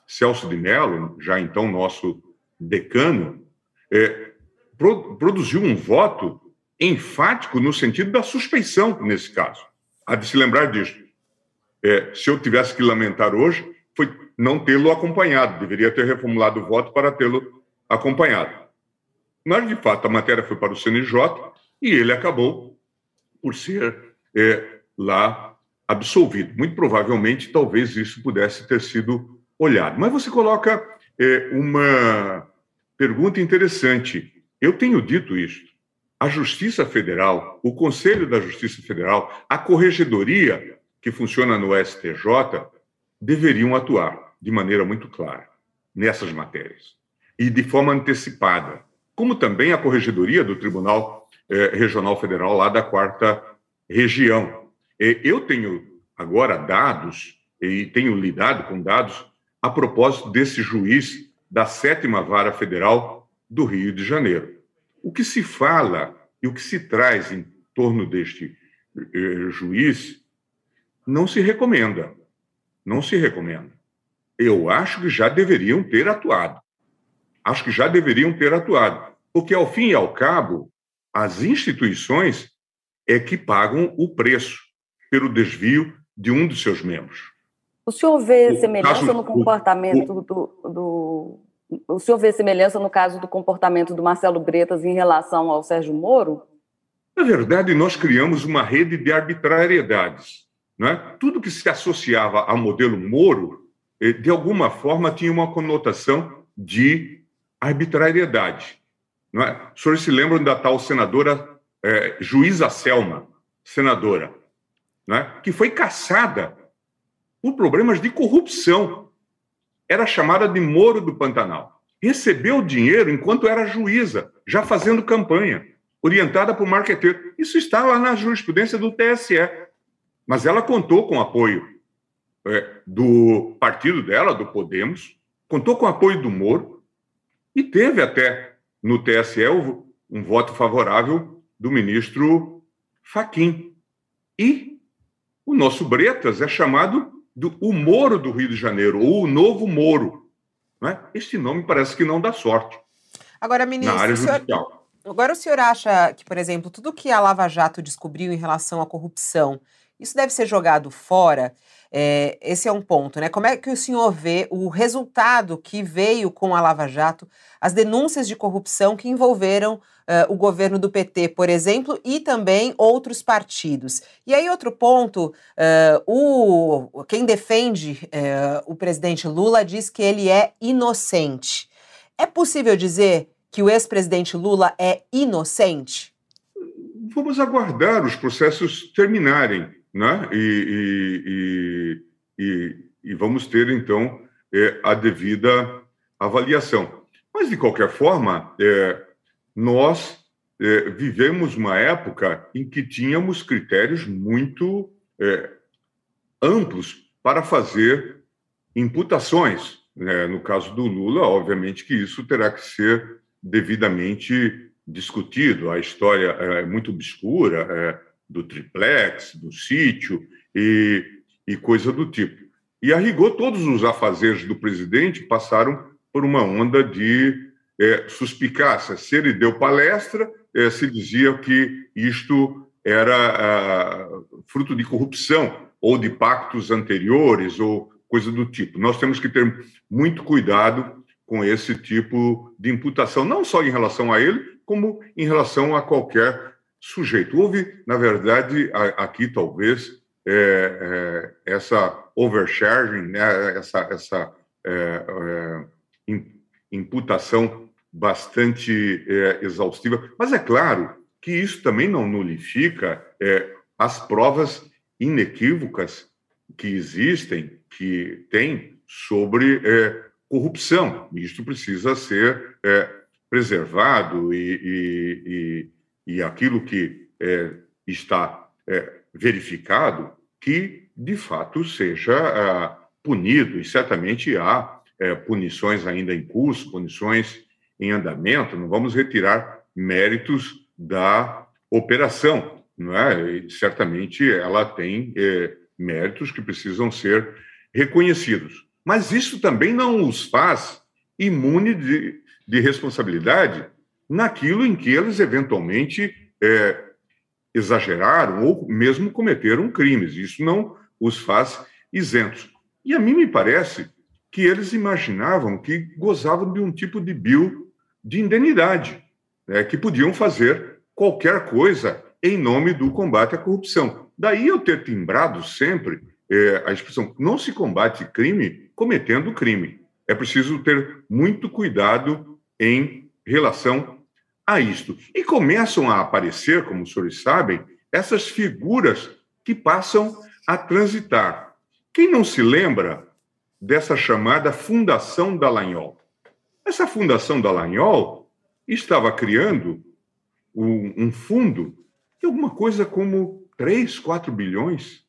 Celso de Mello, já então nosso decano, é, pro, produziu um voto enfático no sentido da suspeição nesse caso. Há de se lembrar disso. É, se eu tivesse que lamentar hoje, foi não tê-lo acompanhado. Deveria ter reformulado o voto para tê-lo acompanhado. Mas, de fato, a matéria foi para o CNJ e ele acabou por ser é, lá absolvido. Muito provavelmente, talvez isso pudesse ter sido olhado. Mas você coloca é, uma pergunta interessante. Eu tenho dito isso. A Justiça Federal, o Conselho da Justiça Federal, a Corregedoria, que funciona no STJ, deveriam atuar de maneira muito clara nessas matérias e de forma antecipada, como também a Corregedoria do Tribunal eh, Regional Federal lá da quarta região. Eu tenho agora dados e tenho lidado com dados a propósito desse juiz da sétima vara federal do Rio de Janeiro. O que se fala e o que se traz em torno deste eh, juiz não se recomenda. Não se recomenda. Eu acho que já deveriam ter atuado. Acho que já deveriam ter atuado. Porque, ao fim e ao cabo, as instituições é que pagam o preço pelo desvio de um dos seus membros. O senhor vê o semelhança caso, no comportamento o, do, do, O senhor vê semelhança no caso do comportamento do Marcelo Bretas em relação ao Sérgio Moro? Na verdade, nós criamos uma rede de arbitrariedades. Não é? Tudo que se associava ao modelo Moro, eh, de alguma forma, tinha uma conotação de arbitrariedade. Não é? Os senhores se lembram da tal senadora é, juíza Selma, senadora, né, que foi caçada por problemas de corrupção. Era chamada de Moro do Pantanal. Recebeu dinheiro enquanto era juíza, já fazendo campanha, orientada por marqueteiro. Isso está lá na jurisprudência do TSE. Mas ela contou com apoio é, do partido dela, do Podemos, contou com apoio do Moro e teve até no TSE um voto favorável do ministro Faquim. E o nosso Bretas é chamado do o Moro do Rio de Janeiro, ou o Novo Moro. Né? Este nome parece que não dá sorte. Agora, ministro, na área judicial. senhor, agora o senhor acha que, por exemplo, tudo que a Lava Jato descobriu em relação à corrupção, isso deve ser jogado fora? É, esse é um ponto, né? Como é que o senhor vê o resultado que veio com a Lava Jato, as denúncias de corrupção que envolveram uh, o governo do PT, por exemplo, e também outros partidos? E aí, outro ponto, uh, o, quem defende uh, o presidente Lula diz que ele é inocente. É possível dizer que o ex-presidente Lula é inocente? Vamos aguardar os processos terminarem né? e, e, e, e vamos ter, então, é, a devida avaliação. Mas, de qualquer forma, é, nós é, vivemos uma época em que tínhamos critérios muito é, amplos para fazer imputações. Né? No caso do Lula, obviamente que isso terá que ser devidamente discutido. A história é muito obscura, é, do triplex, do sítio e, e coisa do tipo. E a rigor, todos os afazeres do presidente passaram por uma onda de é, suspicácia. Se ele deu palestra, é, se dizia que isto era ah, fruto de corrupção ou de pactos anteriores ou coisa do tipo. Nós temos que ter muito cuidado com esse tipo de imputação, não só em relação a ele, como em relação a qualquer sujeito. Houve, na verdade, aqui talvez é, é, essa overcharging, né, essa, essa é, é imputação bastante é, exaustiva. Mas é claro que isso também não nulifica é, as provas inequívocas que existem, que tem sobre corrupção. Isso precisa ser preservado e, e, e e aquilo que é, está é, verificado, que, de fato, seja punido, e certamente há é, punições ainda em curso, punições em andamento, não vamos retirar méritos da operação, não é? E, certamente ela tem é, méritos que precisam ser reconhecidos. Mas isso também não os faz imune de, de responsabilidade naquilo em que eles eventualmente é, exageraram ou mesmo cometeram crimes. Isso não os faz isentos. E a mim me parece que eles imaginavam que gozavam de um tipo de bill de indenidade, né, que podiam fazer qualquer coisa em nome do combate à corrupção. Daí eu ter timbrado sempre é, a expressão: não se combate crime cometendo crime. É preciso ter muito cuidado em relação a isto. E começam a aparecer, como os senhores sabem, essas figuras que passam a transitar. Quem não se lembra dessa chamada Fundação Dallagnol? Essa Fundação Dallagnol estava criando um, um fundo de alguma coisa como 3, 4 bilhões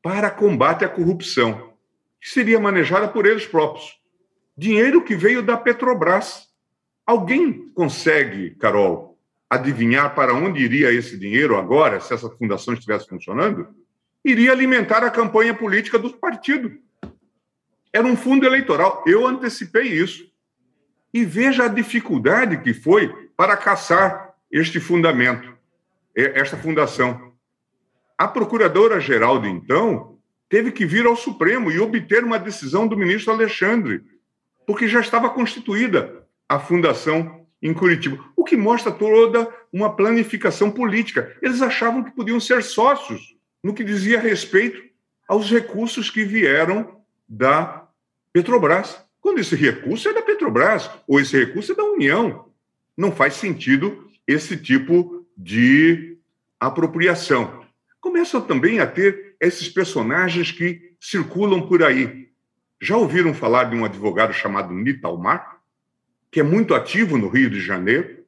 para combate à corrupção, que seria manejada por eles próprios. Dinheiro que veio da Petrobras. Alguém consegue, Carol, adivinhar para onde iria esse dinheiro agora, se essa fundação estivesse funcionando? Iria alimentar a campanha política do partido. Era um fundo eleitoral. Eu antecipei isso. E veja a dificuldade que foi para caçar este fundamento, esta fundação. A procuradora-geral de então teve que vir ao Supremo e obter uma decisão do ministro Alexandre, porque já estava constituída a fundação em Curitiba, o que mostra toda uma planificação política. Eles achavam que podiam ser sócios no que dizia respeito aos recursos que vieram da Petrobras. Quando esse recurso é da Petrobras, ou esse recurso é da União, não faz sentido esse tipo de apropriação. Começam também a ter esses personagens que circulam por aí. Já ouviram falar de um advogado chamado Nitalmar, que é muito ativo no Rio de Janeiro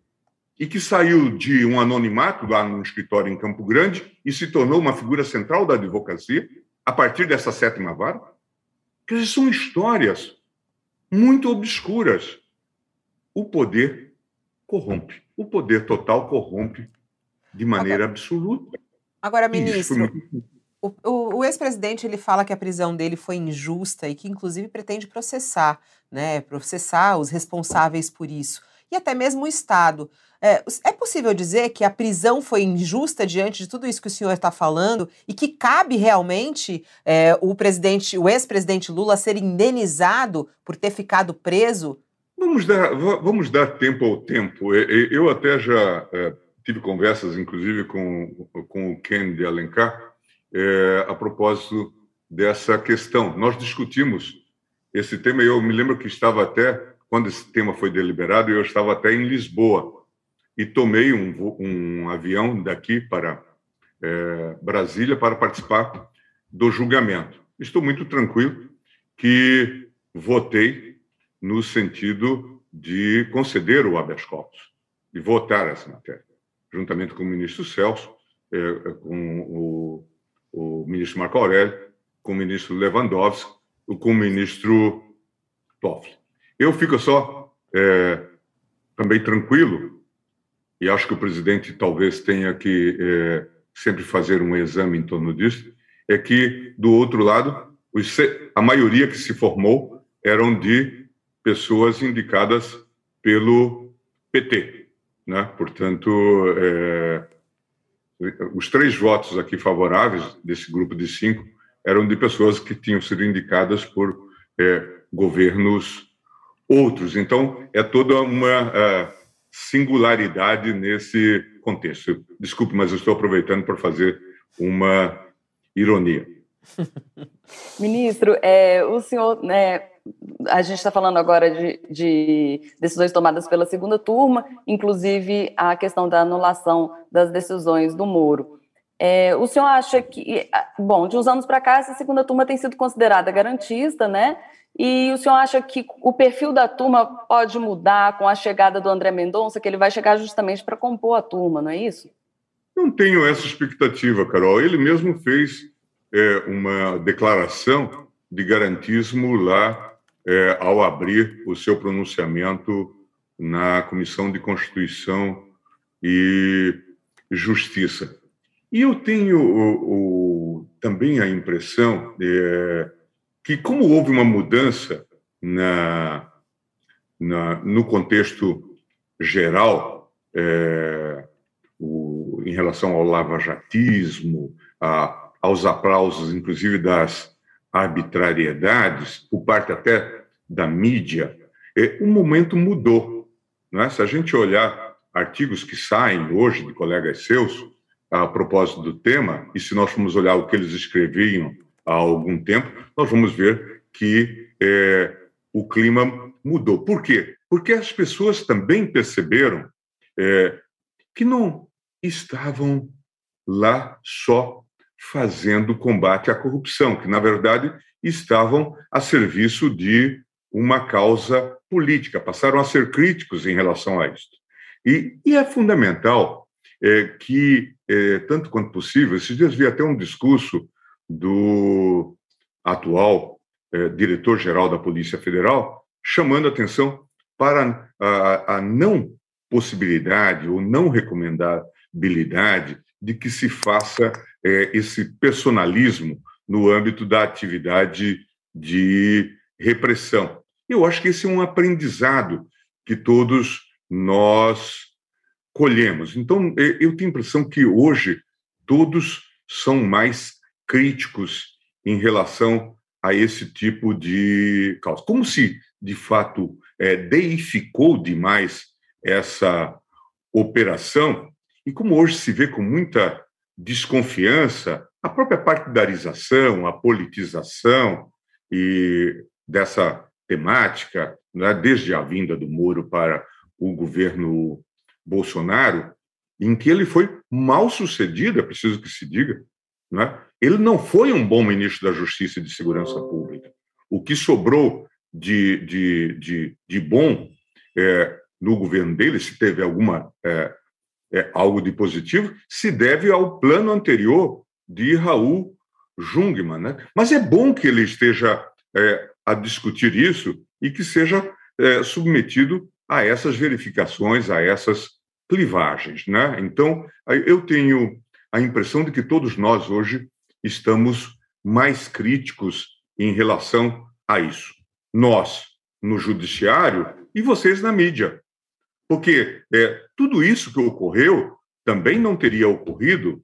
e que saiu de um anonimato lá no escritório em Campo Grande e se tornou uma figura central da advocacia a partir dessa sétima vara? Quer dizer, são histórias muito obscuras. O poder corrompe. O poder total corrompe de maneira agora, absoluta. Agora, ministro, o, o, o ex-presidente ele fala que a prisão dele foi injusta e que, inclusive, pretende processar, né? Processar os responsáveis por isso. E até mesmo o Estado. É, é, possível dizer que a prisão foi injusta diante de tudo isso que o senhor está falando e que cabe realmente é, o presidente, o ex-presidente Lula ser indenizado por ter ficado preso? Vamos dar, vamos dar tempo ao tempo. Eu até já é, tive conversas, inclusive, com, com o Ken de Alencar é, a propósito dessa questão. Nós discutimos esse tema eu me lembro que estava até, quando esse tema foi deliberado, eu estava até em Lisboa e tomei um, um avião daqui para é, Brasília para participar do julgamento. Estou muito tranquilo que votei no sentido de conceder o habeas corpus e votar essa matéria, juntamente com o ministro Celso, é, com o, o, ministro Marco Aurélio, com o ministro Lewandowski, com o ministro Toffoli. Eu fico só é, também tranquilo e acho que o presidente talvez tenha que é, sempre fazer um exame em torno disso, é que, do outro lado, a maioria que se formou eram de pessoas indicadas pelo PT. Né? Portanto, é, os três votos aqui favoráveis desse grupo de cinco eram de pessoas que tinham sido indicadas por é, governos outros. Então, é toda uma é, singularidade nesse contexto. Desculpe, mas estou aproveitando para fazer uma ironia. Ministro, é, o senhor, né, a gente está falando agora de, de, decisões tomadas pela segunda turma, inclusive a questão da anulação das decisões do Moro. É, o senhor acha que, bom, de uns anos para cá, essa segunda turma tem sido considerada garantista, né? E o senhor acha que o perfil da turma pode mudar com a chegada do André Mendonça, que ele vai chegar justamente para compor a turma, não é isso? Não tenho essa expectativa, Carol. Ele mesmo fez é, uma declaração de garantismo lá é, ao abrir o seu pronunciamento na Comissão de Constituição e Justiça. E eu tenho o, o, também a impressão é, que, como houve uma mudança na, na no contexto geral, é, o, em relação ao lavajatismo, a, aos aplausos, inclusive das arbitrariedades, por parte até da mídia, é, o momento mudou. Né? Se a gente olhar artigos que saem hoje de colegas seus a propósito do tema, e se nós formos olhar o que eles escreviam há algum tempo, nós vamos ver que é, o clima mudou. Por quê? Porque as pessoas também perceberam é, que não estavam lá só fazendo combate à corrupção, que, na verdade, estavam a serviço de uma causa política, passaram a ser críticos em relação a isso. E, e é fundamental é, que, é, tanto quanto possível, esses dias vi até um discurso do atual é, diretor-geral da Polícia Federal chamando atenção para a, a não possibilidade ou não recomendabilidade de que se faça é, esse personalismo no âmbito da atividade de repressão. Eu acho que esse é um aprendizado que todos nós colhemos. Então, eu tenho a impressão que hoje todos são mais críticos em relação a esse tipo de causa. Como se, de fato, é, deificou demais essa operação, e como hoje se vê com muita desconfiança, a própria partidarização, a politização e dessa temática, né, desde a vinda do Moro para o governo Bolsonaro, em que ele foi mal sucedido, é preciso que se diga. Né? Ele não foi um bom ministro da Justiça e de Segurança Pública. O que sobrou de, de, de, de bom é, no governo dele, se teve alguma é, é, algo de positivo, se deve ao plano anterior de Raul Jungmann. Né? Mas é bom que ele esteja é, a discutir isso e que seja é, submetido a essas verificações, a essas clivagens. Né? Então, eu tenho a impressão de que todos nós hoje estamos mais críticos em relação a isso. Nós, no judiciário, e vocês na mídia. Porque é, tudo isso que ocorreu também não teria ocorrido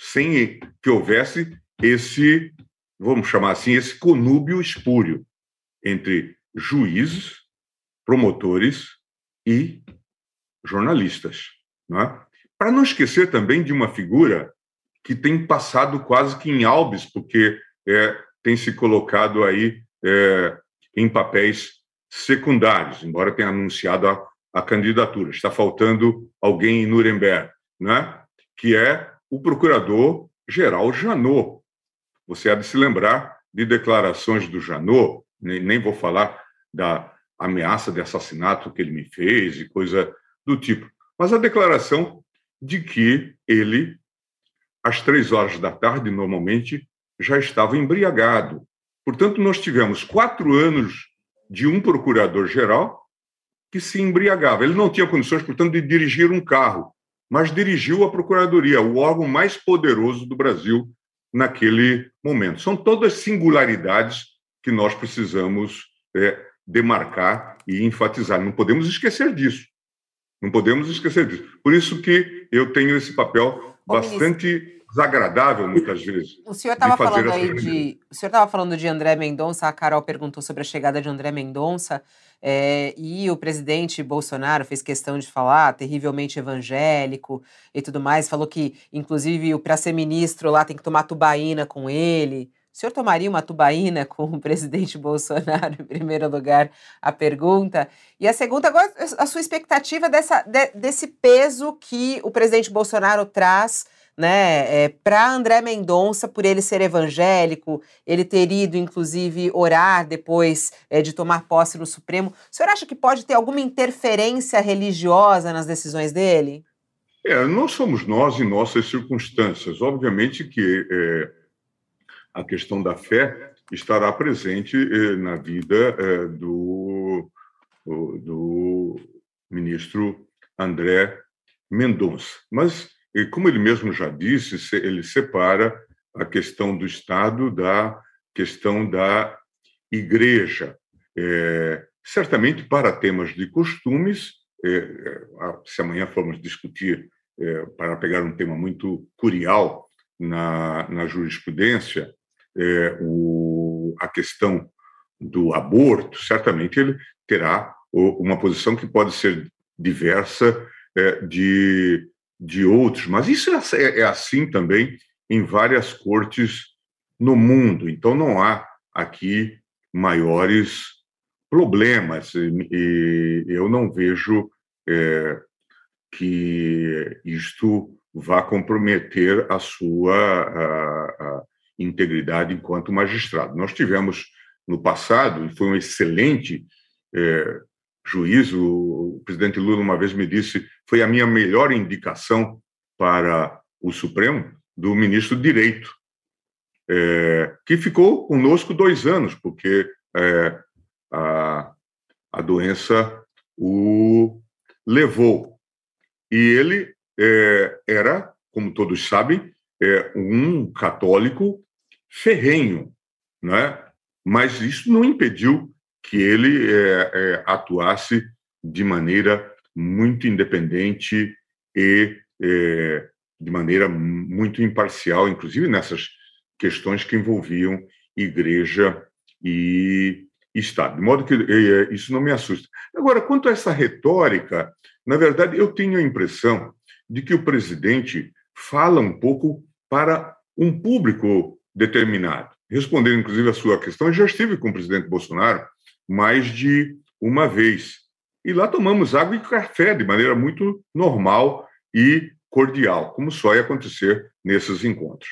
sem que houvesse esse, vamos chamar assim, esse conúbio espúrio entre juízes, promotores e jornalistas. Não é? Para não esquecer também de uma figura que tem passado quase que em albes, porque é, tem se colocado aí é, em papéis secundários, embora tenha anunciado a, a candidatura. Está faltando alguém em Nuremberg, né? que é o procurador-geral Janot. Você há de se lembrar de declarações do Janot, nem, nem vou falar da ameaça de assassinato que ele me fez e coisa do tipo, mas a declaração de que ele, às três horas da tarde, normalmente, já estava embriagado. Portanto, nós tivemos quatro anos de um procurador-geral que se embriagava. Ele não tinha condições, portanto, de dirigir um carro, mas dirigiu a Procuradoria, o órgão mais poderoso do Brasil naquele momento. São todas singularidades que nós precisamos é, demarcar e enfatizar. Não podemos esquecer disso. Não podemos esquecer disso. Por isso que eu tenho esse papel bastante ministro, desagradável muitas vezes. O senhor estava falando aí de, o senhor estava falando de André Mendonça. A Carol perguntou sobre a chegada de André Mendonça. É, e o presidente Bolsonaro fez questão de falar, terrivelmente evangélico e tudo mais, falou que, inclusive, para ser ministro lá tem que tomar tubaína com ele. O senhor tomaria uma tubaína com o presidente Bolsonaro, em primeiro lugar, a pergunta? E a segunda, agora, a sua expectativa dessa, de, desse peso que o presidente Bolsonaro traz né, é, para André Mendonça, por ele ser evangélico, ele ter ido, inclusive, orar depois é, de tomar posse no Supremo. O senhor acha que pode ter alguma interferência religiosa nas decisões dele? É, não somos nós em nossas circunstâncias. Obviamente que é, a questão da fé estará presente eh, na vida eh, do, do ministro André Mendonça. Mas, como ele mesmo já disse, ele separa a questão do Estado da questão da igreja. É, certamente, para temas de costumes, é, é se amanhã formos discutir, é, para pegar um tema muito curial na, na jurisprudência, é, o, a questão do aborto, certamente ele terá uma posição que pode ser diversa é, de, de outros, mas isso é, é assim também em várias cortes no mundo, então não há aqui maiores problemas, e, e eu não vejo é, que isto vá comprometer a sua a, a integridade enquanto magistrado. Nós tivemos no passado, e foi um excelente é, juiz, o, o presidente Lula uma vez me disse, foi a minha melhor indicação para o Supremo, do ministro Direito, é, que ficou conosco dois anos, porque é, a, a doença o levou. E ele é, era, como todos sabem, é, um católico ferrenho, né? mas isso não impediu que ele é, é, atuasse de maneira muito independente e é, de maneira muito imparcial, inclusive nessas questões que envolviam igreja e Estado. De modo que é, isso não me assusta. Agora, quanto a essa retórica, na verdade, eu tenho a impressão de que o presidente fala um pouco para um público determinado. Respondendo, inclusive, a sua questão, eu já estive com o presidente Bolsonaro mais de uma vez. E lá tomamos água e café de maneira muito normal e cordial, como só ia acontecer nesses encontros.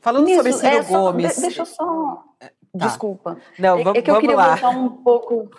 Falando Nisso, sobre Ciro é, Gomes. Só, deixa eu só. Tá. Desculpa. Não, vamos, é, é que eu queria lá. voltar um pouco.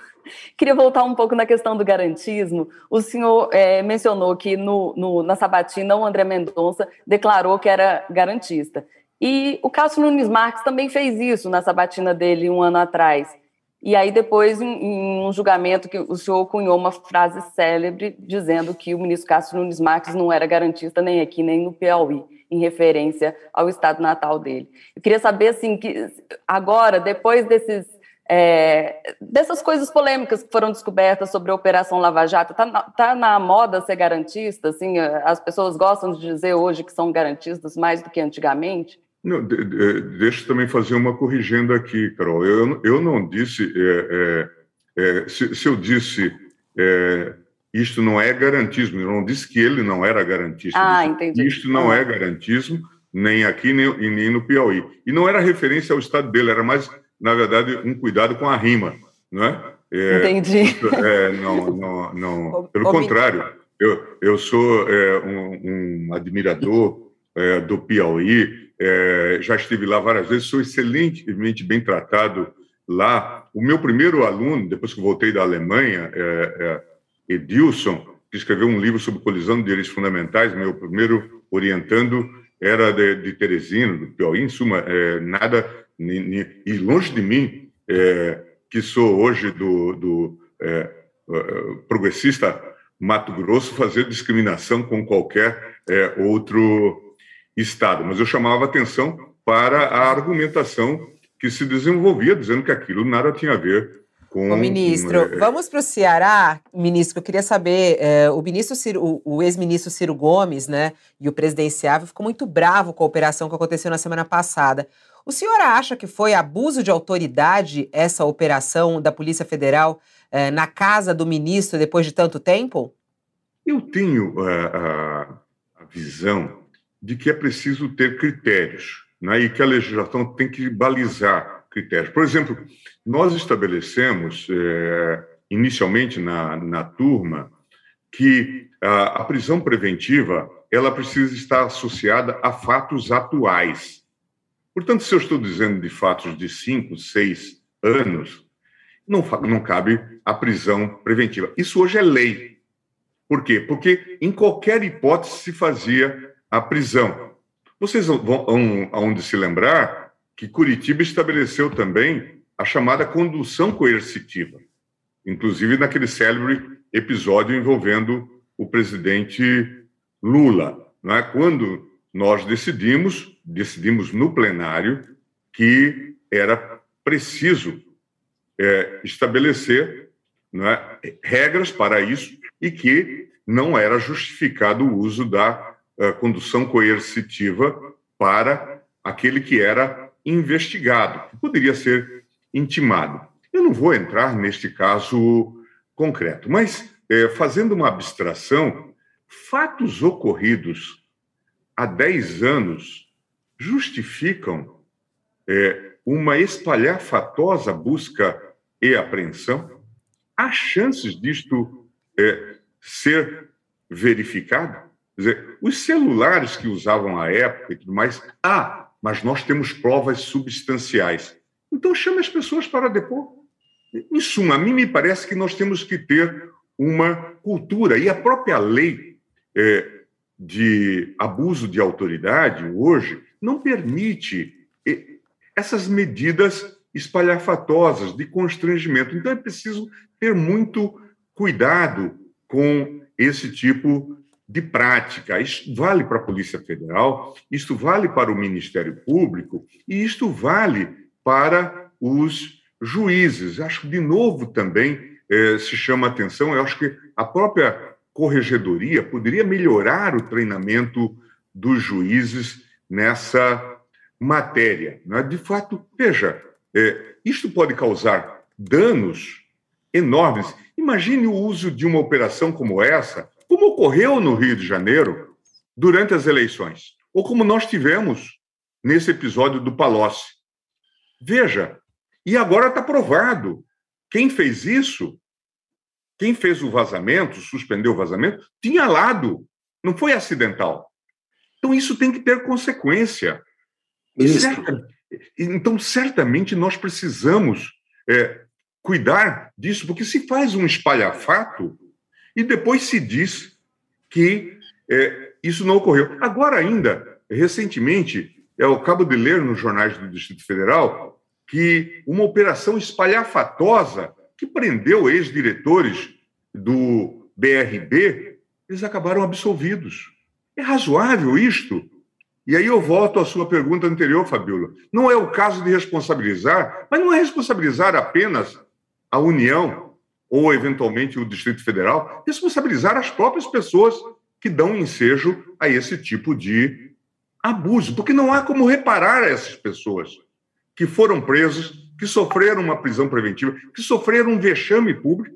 Queria voltar um pouco na questão do garantismo. O senhor é, mencionou que no, no, na sabatina o André Mendonça declarou que era garantista. E o Cássio Nunes Marques também fez isso na sabatina dele um ano atrás. E aí, depois, em, um julgamento, que o senhor cunhou uma frase célebre dizendo que o ministro Cássio Nunes Marques não era garantista nem aqui, nem no Piauí, em referência ao estado natal dele. Eu queria saber, assim, que agora, depois desses, é, dessas coisas polêmicas que foram descobertas sobre a Operação Lava Jato, está na, tá na moda ser garantista? Assim, as pessoas gostam de dizer hoje que são garantistas mais do que antigamente? Não, de, de, deixa eu também fazer uma corrigenda aqui, Carol. Eu, eu não disse. É, é, é, se, se, eu disse é, isto não é garantismo, eu não disse que ele não era garantista. Ah, entendi. Isto não é garantismo, nem aqui, nem, nem no Piauí. E não era referência ao estado dele, era mais, na verdade, um cuidado com a rima, não é? é entendi. É, não, não, não. Pelo contrário, eu, eu sou é, um, um admirador do Piauí é, já estive lá várias vezes, sou excelentemente bem tratado lá. O meu primeiro aluno, depois que voltei da Alemanha, é, é Edilson, que escreveu um livro sobre colisão de direitos fundamentais, meu primeiro orientando era de, de Teresina, do Piauí, em suma, é, nada, ni, ni, e longe de mim, é, que sou hoje do, do é, progressista Mato Grosso, fazer discriminação com qualquer outro Estado, mas eu chamava atenção para a argumentação que se desenvolvia, dizendo que aquilo nada tinha a ver com. O ministro, é... vamos para o Ceará, ministro. Eu queria saber, é, o ministro Ciro, o, ex-ministro Ciro Gomes, né, e o presidenciável ficou muito bravo com a operação que aconteceu na semana passada. O senhor acha que foi abuso de autoridade essa operação da Polícia Federal é, na casa do ministro depois de tanto tempo? Eu tenho a, a visão de que é preciso ter critérios né, e que a legislação tem que balizar critérios. Por exemplo, nós estabelecemos, é, inicialmente na, na turma, que a, a prisão preventiva ela precisa estar associada a fatos atuais. Portanto, se eu estou dizendo de fatos de cinco, seis anos, não, não cabe a prisão preventiva. Isso hoje é lei. Por quê? Porque em qualquer hipótese se fazia a prisão. Vocês vão aonde se lembrar que Curitiba estabeleceu também a chamada condução coercitiva, inclusive naquele célebre episódio envolvendo o presidente Lula, não é? Quando nós decidimos, decidimos no plenário que era preciso é, estabelecer é, regras para isso e que não era justificado o uso da uh, condução coercitiva para aquele que era investigado, que poderia ser intimado. Eu não vou entrar neste caso concreto, mas é, fazendo uma abstração, fatos ocorridos há 10 anos justificam é, uma espalhafatosa busca e apreensão? Há chances disto ser verificado? Dizer, os celulares que usavam à época e tudo mais, ah, mas nós temos provas substanciais. Então chame as pessoas para depor. Em suma, a mim me parece que nós temos que ter uma cultura, e a própria lei é, de abuso de autoridade hoje não permite essas medidas espalhafatosas de constrangimento. Então é preciso ter muito cuidado com esse tipo de prática. Isto vale para a Polícia Federal, isto vale para o Ministério Público e isto vale para os juízes. Acho que, de novo, também eh, se chama atenção, eu acho que a própria corregedoria poderia melhorar o treinamento dos juízes nessa matéria. Né? De fato, veja, é, isto pode causar danos enormes. Imagine o uso de uma operação como essa, como ocorreu no Rio de Janeiro durante as eleições, ou como nós tivemos nesse episódio do Palocci. Veja, e agora está provado. Quem fez isso quem fez o vazamento, suspendeu o vazamento, tinha lado, não foi acidental. Então, isso tem que ter consequência. Certa, então, certamente, nós precisamos é, cuidar disso, porque se faz um espalhafato e depois se diz que é, isso não ocorreu. Agora, ainda, recentemente, eu acabo de ler nos jornais do Distrito Federal que uma operação espalhafatosa que prendeu ex-diretores do BRB, eles acabaram absolvidos. É razoável isto? E aí eu volto à sua pergunta anterior, Fabiola. Não é o caso de responsabilizar, mas não é responsabilizar apenas a União ou, eventualmente, o Distrito Federal, responsabilizar as próprias pessoas que dão ensejo a esse tipo de abuso, porque não há como reparar essas pessoas que foram presas que sofreram uma prisão preventiva, que sofreram um vexame público.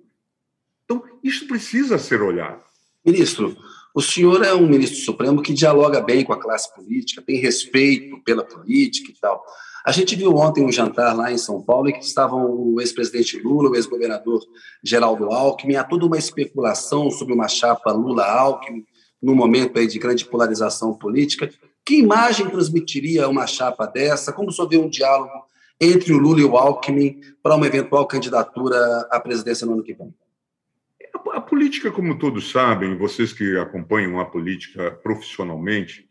Então, isso precisa ser olhado. Ministro, o senhor é um ministro supremo que dialoga bem com a classe política, tem respeito pela política e tal. A gente viu ontem um jantar lá em São Paulo em que estavam o ex-presidente Lula, o ex-governador Geraldo Alckmin, há toda uma especulação sobre uma chapa Lula-Alckmin, num momento aí de grande polarização política. Que imagem transmitiria uma chapa dessa? Como senhor vê um diálogo entre o Lula e o Alckmin para uma eventual candidatura à presidência no ano que vem? A política, como todos sabem, vocês que acompanham a política profissionalmente,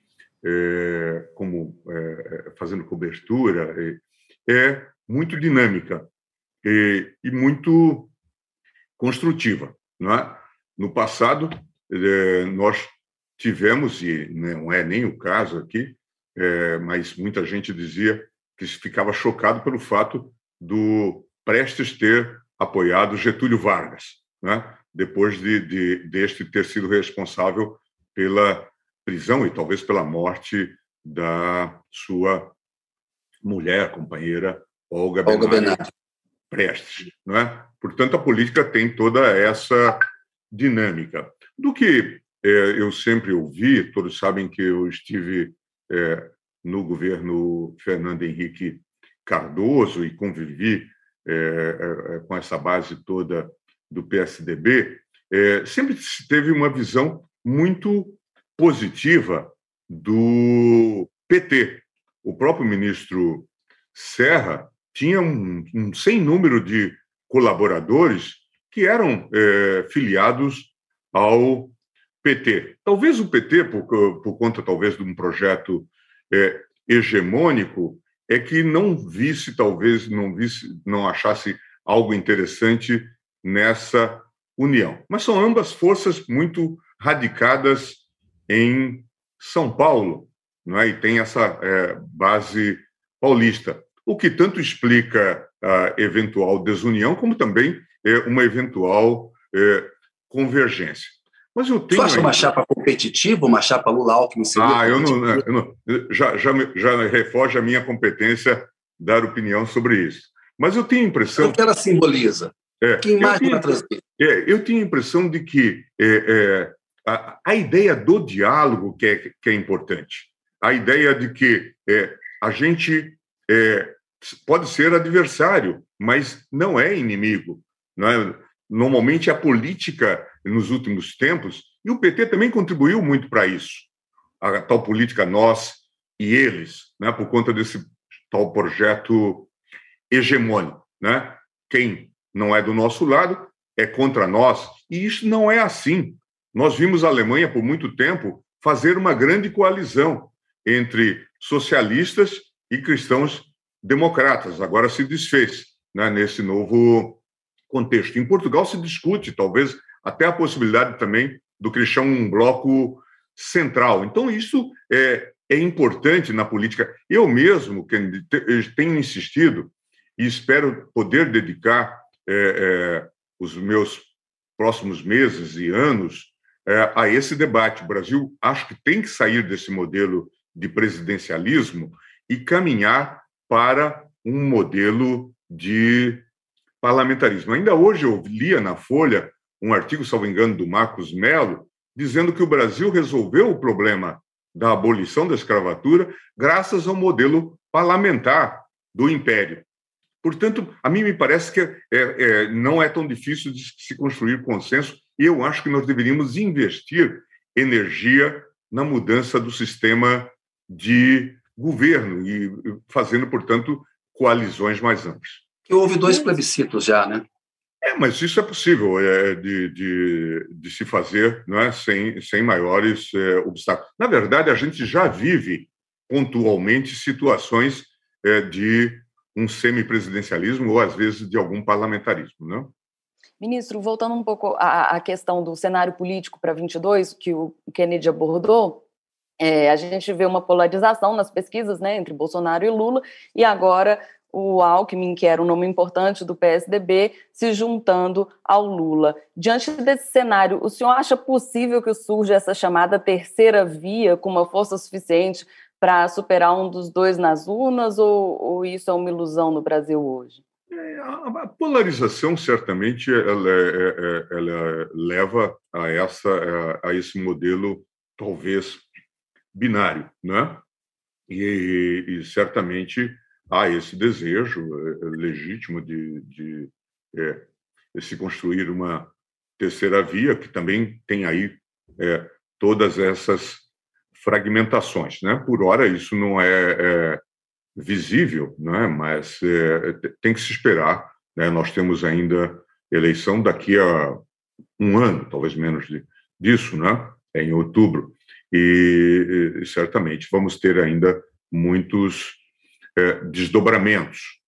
como é, fazendo cobertura, é, é muito dinâmica e, e, muito construtiva. Não é? No passado, é, nós tivemos, e não é nem o caso aqui, é, mas muita gente dizia que ficava chocado pelo fato do Prestes ter apoiado Getúlio Vargas, né? depois de, de, deste ter sido responsável pela prisão e talvez pela morte da sua mulher, companheira Olga, Olga Benário Prestes. Não é? Portanto, a política tem toda essa dinâmica. Do que é, eu sempre ouvi, todos sabem que eu estive é, no governo Fernando Henrique Cardoso e convivi é, com essa base toda do PSDB, sempre teve uma visão muito positiva do PT. O próprio ministro Serra tinha um, um sem número de colaboradores que eram é, filiados ao PT. Talvez o PT, por, por conta talvez de um projeto é, hegemônico, é que não visse, talvez, não visse, não achasse algo interessante nessa união. Mas são ambas forças muito radicadas em São Paulo, não é? e tem essa é, base paulista, o que tanto explica a eventual desunião, como também é, uma eventual é, convergência. Mas eu tenho. Você acha uma chapa competitiva, uma chapa Lula-Alckmin? Ah, eu não, eu não, já, já, já refoge a minha competência dar opinião sobre isso. Mas eu tenho a impressão. O que ela simboliza? É, que imagem ela transmite? É, eu tenho a impressão de que é, é, a, a, ideia do diálogo que é, que é importante. A ideia de que é, a gente é, pode ser adversário, mas não é inimigo. Não é? Normalmente a política nos últimos tempos, e o PT também contribuiu muito para isso, a tal política nós e eles, né, por conta desse tal projeto hegemônico. Né? Quem não é do nosso lado é contra nós, e isso não é assim. Nós vimos a Alemanha, por muito tempo, fazer uma grande coalizão entre socialistas e cristãos democratas. Agora se desfez né, nesse novo contexto. Em Portugal se discute, talvez, até a possibilidade também do criar um bloco central. Então, isso é, é importante na política. Eu mesmo tenho insistido e espero poder dedicar é, é, os meus próximos meses e anos é, a esse debate. O Brasil acho que tem que sair desse modelo de presidencialismo e caminhar para um modelo de parlamentarismo. Ainda hoje eu lia na Folha um artigo, salvo engano, do Marcos Melo, dizendo que o Brasil resolveu o problema da abolição da escravatura graças ao modelo parlamentar do Império. Portanto, a mim me parece que é, é, não é tão difícil de se construir consenso, eu acho que nós deveríamos investir energia na mudança do sistema de governo e fazendo, portanto, coalizões mais amplas. E houve dois plebiscitos já, né? É, mas isso é possível é, de, de, de, se fazer não é, sem, sem maiores é, obstáculos. Na verdade, a gente já vive pontualmente situações é, de um semipresidencialismo ou, às vezes, de algum parlamentarismo. Não? Ministro, voltando um pouco à, à questão do cenário político para 22, que o Kennedy abordou, é, a gente vê uma polarização nas pesquisas né, entre Bolsonaro e Lula, e agora o Alckmin, que era um nome importante do PSDB, se juntando ao Lula. Diante desse cenário, o senhor acha possível que surja essa chamada terceira via com uma força suficiente para superar um dos dois nas urnas, ou, ou isso é uma ilusão no Brasil hoje? É, a polarização certamente ela, é, é, ela, leva a essa a esse modelo talvez binário, né? E, e certamente há esse desejo legítimo de, de se construir uma terceira via, que também tem aí é, todas essas fragmentações. Né? Por hora, isso não é visível, né? mas é, tem que se esperar. Né? Nós temos ainda eleição daqui a um ano, talvez menos de, disso, né? É em outubro. E, e certamente vamos ter ainda muitos é, desdobramentos.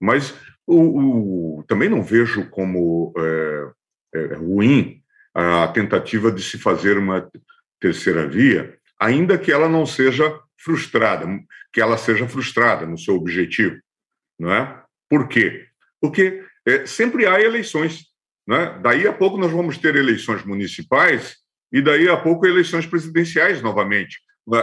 Mas o, o, também não vejo como é, é, ruim a tentativa de se fazer uma terceira via, ainda que ela não seja frustrada, que ela seja frustrada no seu objetivo, não é? Por quê? Porque é, sempre há eleições, não é? Daí a pouco nós vamos ter eleições municipais e daí a pouco eleições presidenciais novamente.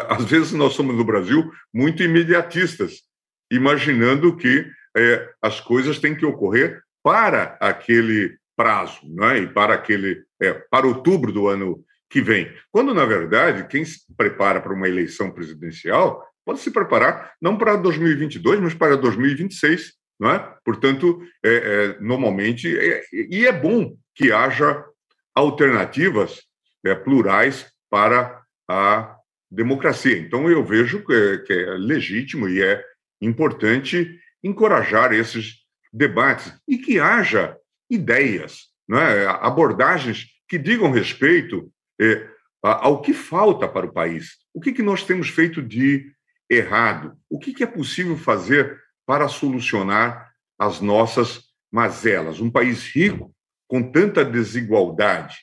Às vezes nós somos no Brasil muito imediatistas imaginando que é, as coisas têm que ocorrer para aquele prazo, não é? E para aquele é, para outubro do ano que vem. Quando na verdade quem se prepara para uma eleição presidencial pode se preparar não para 2022, mas para 2026, não é? Portanto, é, é normalmente é, e é bom que haja alternativas é, plurais para a democracia. Então eu vejo que, que é legítimo e é importante encorajar esses debates e que haja ideias, né, abordagens que digam respeito é, ao que falta para o país. O que, que nós temos feito de errado? O que, que é possível fazer para solucionar as nossas mazelas? Um país rico, com tanta desigualdade,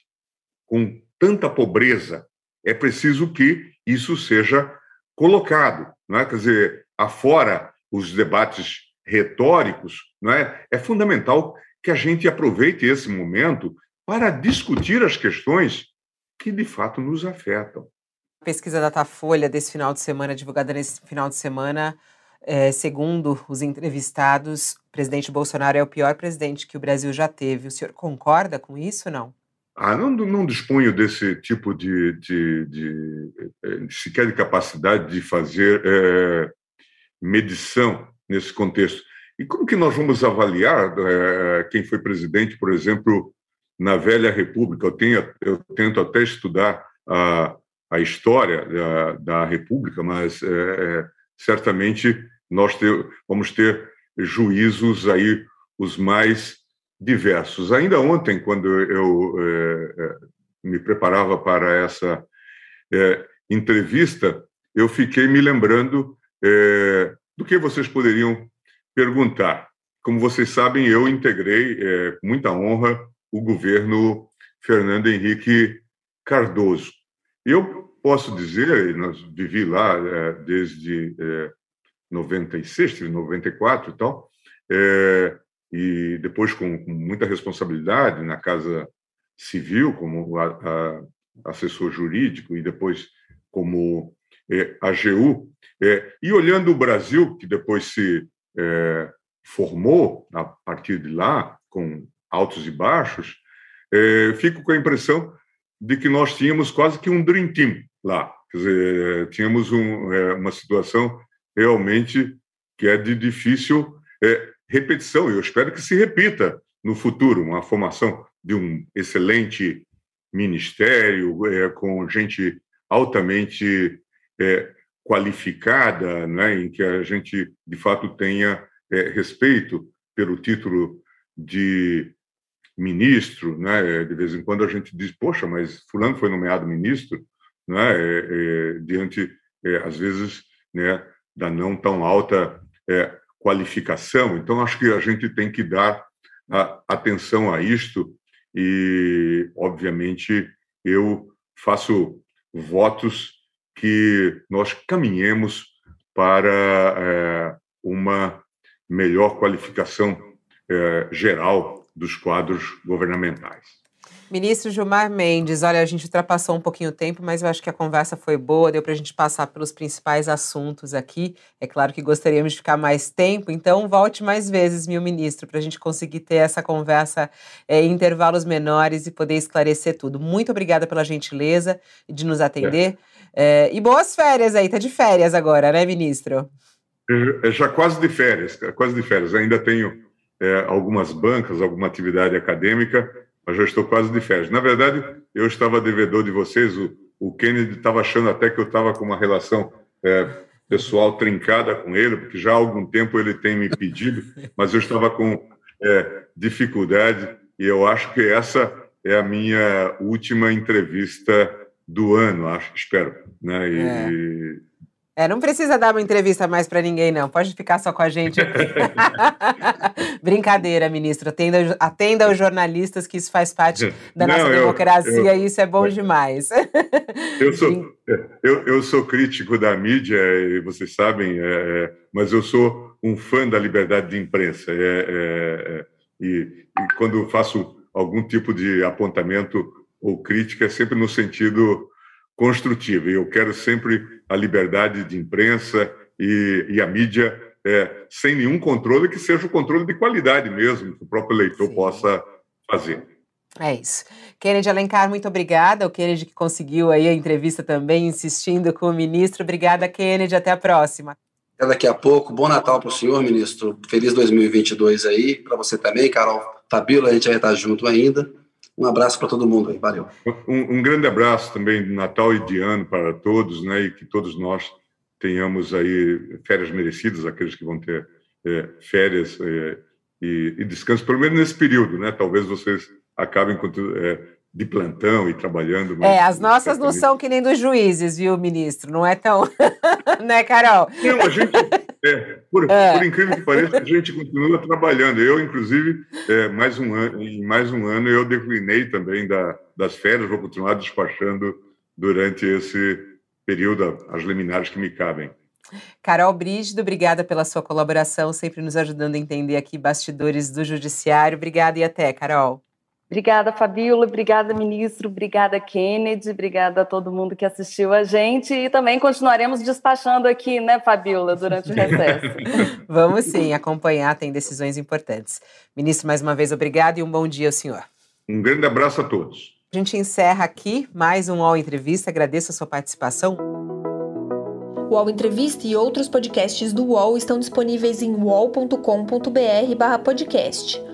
com tanta pobreza, é preciso que isso seja colocado, não é? Quer dizer, afora os debates retóricos, não é? É fundamental que a gente aproveite esse momento para discutir as questões que de fato nos afetam. A pesquisa Datafolha desse final de semana, divulgada nesse final de semana, é, segundo os entrevistados, o presidente Bolsonaro é o pior presidente que o Brasil já teve. O senhor concorda com isso ou não? Ah, não, não disponho desse tipo de, de, de, de sequer de capacidade de fazer é, medição nesse contexto. E como que nós vamos avaliar é, quem foi presidente, por exemplo, na velha República? Eu, tenho, eu tento até estudar a, a história da, da República, mas é, é certamente nós ter, vamos ter juízos aí os mais diversos. Ainda ontem, quando eu é, é, me preparava para essa é, entrevista, eu fiquei me lembrando é, do que vocês poderiam perguntar. Como vocês sabem, eu integrei é, com muita honra o governo Fernando Henrique Cardoso. Eu posso dizer, nós vivi lá é, desde 96, 94 e tal, e depois com, com muita responsabilidade na Casa Civil, como a, a, assessor jurídico, e depois como é, AGU. É, e olhando o Brasil, que depois se é, formou a partir de lá, com altos e baixos, é, fico com a impressão de que nós tínhamos quase que um dream team lá. Quer dizer, tínhamos um, é, uma situação realmente que é de difícil é, repetição, eu espero que se repita no futuro, uma formação de um excelente ministério, é, com gente altamente é, qualificada, né, em que a gente, de fato, tenha é, respeito pelo título de ministro. Né, de vez em quando a gente diz, poxa, mas fulano foi nomeado ministro, né, é, é diante, é, às vezes, né, da não tão alta é, qualificação. Então, acho que a gente tem que dar atenção a isto e, obviamente, eu faço votos que nós caminhemos para é, uma melhor qualificação é, geral dos quadros governamentais. Ministro Gilmar Mendes, olha, a gente ultrapassou um pouquinho o tempo, mas eu acho que a conversa foi boa, deu para a gente passar pelos principais assuntos aqui. É claro que gostaríamos de ficar mais tempo, então volte mais vezes, meu ministro, para a gente conseguir ter essa conversa é, em intervalos menores e poder esclarecer tudo. Muito obrigada pela gentileza de nos atender. É. É, e boas férias aí, tá de férias agora, né, ministro? Já quase de férias, quase de férias. Ainda tenho é, algumas bancas, alguma atividade acadêmica mas já estou quase de férias. Na verdade, eu estava devedor de vocês, o, o Kennedy estava achando até que eu estava com uma relação é, pessoal trincada com ele, porque já há algum tempo ele tem me pedido, mas eu estava com é, dificuldade e eu acho que essa é a minha última entrevista do ano, acho, espero. Né? E, é. É, não precisa dar uma entrevista mais para ninguém, não. Pode ficar só com a gente. Brincadeira, ministro. Atenda, atenda os jornalistas, que isso faz parte da não, nossa eu, democracia eu, e isso é bom demais. Eu sou, eu, eu sou crítico da mídia, e vocês sabem, é, é, mas eu sou um fã da liberdade de imprensa. É, é, é e, e quando faço algum tipo de apontamento ou crítica, é sempre no sentido construtiva. E eu quero sempre a liberdade de imprensa e, e a mídia é, sem nenhum controle, que seja o controle de qualidade mesmo, que o próprio eleitor Sim. possa fazer. É isso. Kennedy Alencar, muito obrigada. O Kennedy que conseguiu aí a entrevista também, insistindo com o ministro. Obrigada, Kennedy. Até a próxima. Até daqui a pouco. Bom Natal para o senhor, ministro. Feliz 2022 aí. Para você também, Carol Fabíola. A gente vai estar junto ainda. Um abraço para todo mundo aí, valeu. Um, um, grande abraço também de Natal e de ano para todos, né? E que todos nós tenhamos aí férias merecidas, aqueles que vão ter é, férias é, e, e, descanso, pelo menos nesse período, né? Talvez vocês acabem é, de plantão e trabalhando. É, as nossas não são que nem dos juízes, viu, ministro? Não é tão. né, Carol? Não, a gente. É, por, é. por, incrível que pareça, a gente continua trabalhando. Eu, inclusive, é, mais um ano, em mais um ano, eu declinei também da, das férias, vou continuar despachando durante esse período as liminares que me cabem. Carol Brígido, obrigada pela sua colaboração, sempre nos ajudando a entender aqui bastidores do Judiciário. Obrigada e até, Carol. Obrigada, Fabiola. Obrigada, ministro. Obrigada, Kennedy. Obrigada a todo mundo que assistiu a gente. E também continuaremos despachando aqui, né, Fabiola, durante o recesso. Vamos sim acompanhar, tem decisões importantes. Ministro, mais uma vez, obrigado e um bom dia ao senhor. Um grande abraço a todos. A gente encerra aqui mais um UOL Entrevista. Agradeço a sua participação. O UOL Entrevista e outros podcasts do UOL estão disponíveis em uol.com.br/podcast.